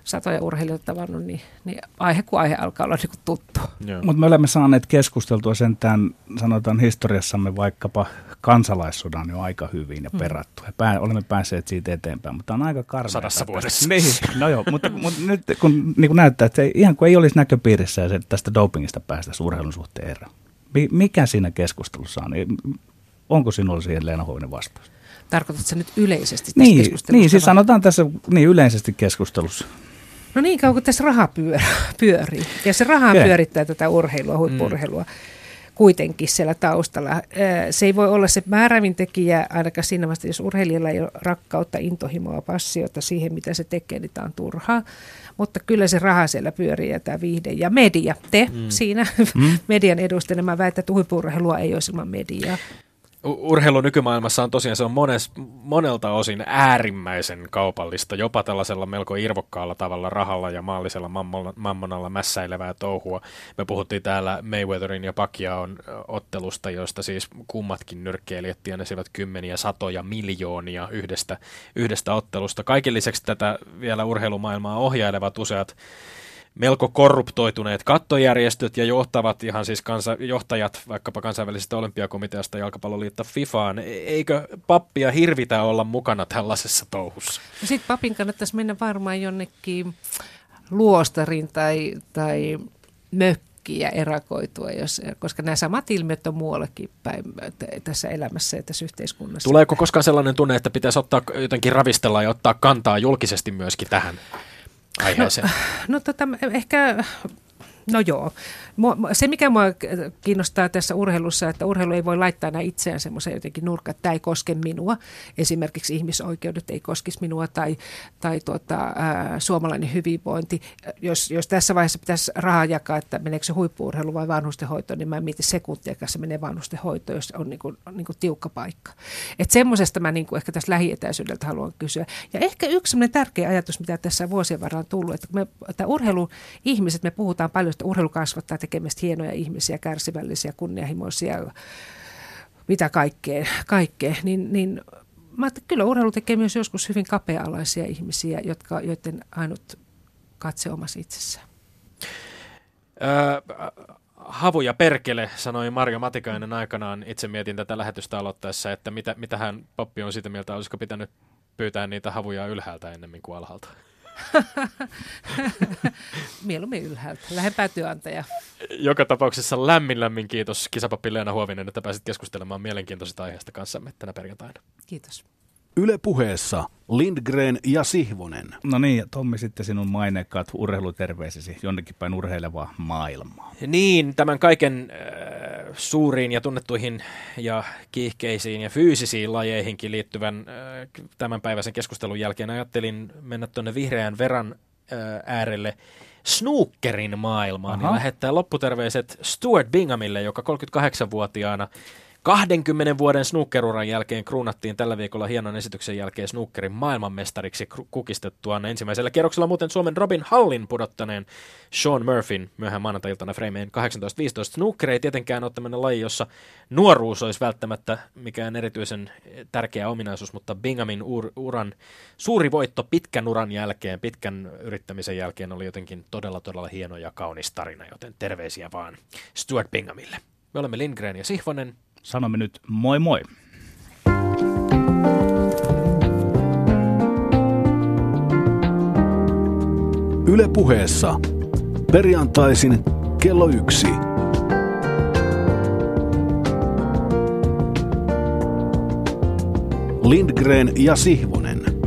S4: satoja urheilijoita tavannut, niin, niin aihe kuin aihe alkaa olla niin kuin tuttu.
S3: Mutta me olemme saaneet keskusteltua sentään, sanotaan historiassamme vaikkapa kansalaissodan jo aika hyvin ja mm. perattu. Ja pää, olemme päässeet siitä eteenpäin, mutta on aika karmeita.
S2: Sadassa vuodessa.
S3: Niin, no joo, mutta, mutta nyt kun niin kuin näyttää, että se, ihan kuin ei olisi näköpiirissä ja se, tästä dopingista päästä urheilun suhteen eroon. Mikä siinä keskustelussa on? Onko sinulla siihen Leena Hovinen vastaus?
S4: Tarkoitatko nyt yleisesti tässä
S3: niin,
S4: keskustelussa?
S3: Niin, siis sanotaan tässä niin yleisesti keskustelussa.
S4: No niin kauan kuin tässä raha pyör, pyörii. Ja se raha pyörittää tätä urheilua, huippurheilua. Mm. kuitenkin siellä taustalla. Se ei voi olla se määrävin tekijä ainakaan siinä vasta, jos urheilijalla ei ole rakkautta, intohimoa, passiota siihen, mitä se tekee, niin tämä on turhaa. Mutta kyllä se raha siellä pyörii ja tämä viihde ja media. Te mm. siinä mm. median edustajana, mä väitän, että huippurheilua ei olisi ilman mediaa
S2: urheilu nykymaailmassa on tosiaan se on mones, monelta osin äärimmäisen kaupallista, jopa tällaisella melko irvokkaalla tavalla rahalla ja maallisella mammonalla mässäilevää touhua. Me puhuttiin täällä Mayweatherin ja Pacquiaon ottelusta, joista siis kummatkin nyrkkeilijät tienesivät kymmeniä satoja miljoonia yhdestä, yhdestä ottelusta. Kaiken lisäksi tätä vielä urheilumaailmaa ohjailevat useat melko korruptoituneet kattojärjestöt ja johtavat ihan siis kansa, johtajat vaikkapa kansainvälisestä olympiakomiteasta jalkapalloliitto FIFAan. E-, eikö pappia hirvitä olla mukana tällaisessa touhussa?
S4: No Sitten papin kannattaisi mennä varmaan jonnekin luostarin tai, tai mökkiin erakoitua, jos, koska nämä samat ilmiöt on muuallakin päin tässä elämässä ja tässä yhteiskunnassa.
S2: Tuleeko koskaan sellainen tunne, että pitäisi ottaa jotenkin ravistella ja ottaa kantaa julkisesti myöskin tähän? Aiheeseen?
S4: No, no tota, ehkä, no joo, se, mikä mua kiinnostaa tässä urheilussa, että urheilu ei voi laittaa nämä itseään semmoisen jotenkin nurkka, että tämä ei koske minua. Esimerkiksi ihmisoikeudet ei koskisi minua tai, tai tuota, ää, suomalainen hyvinvointi. Jos, jos tässä vaiheessa pitäisi rahaa jakaa, että meneekö se huippuurheilu vai vanhustenhoito, niin mä en mieti sekuntia, se menee vanhustenhoito, jos on niin kuin, niin kuin tiukka paikka. Että semmoisesta mä niin kuin ehkä tässä lähietäisyydeltä haluan kysyä. Ja ehkä yksi tärkeä ajatus, mitä tässä vuosien varrella on tullut, että, me, että urheiluihmiset, me puhutaan paljon, että urheilu kasvattaa tekemistä hienoja ihmisiä, kärsivällisiä, kunnianhimoisia, mitä kaikkea, kaikkea niin, niin mä että kyllä urheilu tekee myös joskus hyvin kapea-alaisia ihmisiä, jotka, joiden ainut katse omassa itsessään.
S2: Öö, havu ja perkele, sanoi Marja Matikainen aikanaan. Itse mietin tätä lähetystä aloittaessa, että mitä, mitä hän pappi on sitä mieltä, olisiko pitänyt pyytää niitä havuja ylhäältä ennemmin kuin alhaalta.
S4: Mieluummin ylhäältä. Lähempää työnantaja.
S2: Joka tapauksessa lämmin lämmin kiitos kisapappi Leena Huovinen, että pääsit keskustelemaan mielenkiintoisesta aiheesta kanssamme tänä perjantaina.
S4: Kiitos.
S1: Yle puheessa Lindgren ja Sihvonen.
S3: No niin, Tommi, sitten sinun maineikkaat urheiluterveisesi jonnekin päin urheilevaa maailmaa.
S2: Niin, tämän kaiken äh, suuriin ja tunnettuihin ja kiihkeisiin ja fyysisiin lajeihinkin liittyvän äh, tämänpäiväisen keskustelun jälkeen ajattelin mennä tuonne vihreän veran äh, äärelle snookerin maailmaan Aha. ja lähettää lopputerveiset Stuart Binghamille, joka 38-vuotiaana 20 vuoden snookeruran jälkeen kruunattiin tällä viikolla hienon esityksen jälkeen snookerin maailmanmestariksi kukistettuaan ensimmäisellä kierroksella muuten Suomen Robin Hallin pudottaneen Sean Murphyn myöhään maanantai-iltana Frameen 18-15. Snooker ei tietenkään ole tämmöinen laji, jossa nuoruus olisi välttämättä mikään erityisen tärkeä ominaisuus, mutta Binghamin ur- uran suuri voitto pitkän uran jälkeen, pitkän yrittämisen jälkeen oli jotenkin todella todella hieno ja kaunis tarina, joten terveisiä vaan Stuart Binghamille. Me olemme Lindgren ja Sihvonen
S3: sanomme nyt moi moi.
S1: Yle puheessa perjantaisin kello yksi. Lindgren ja Sihvonen.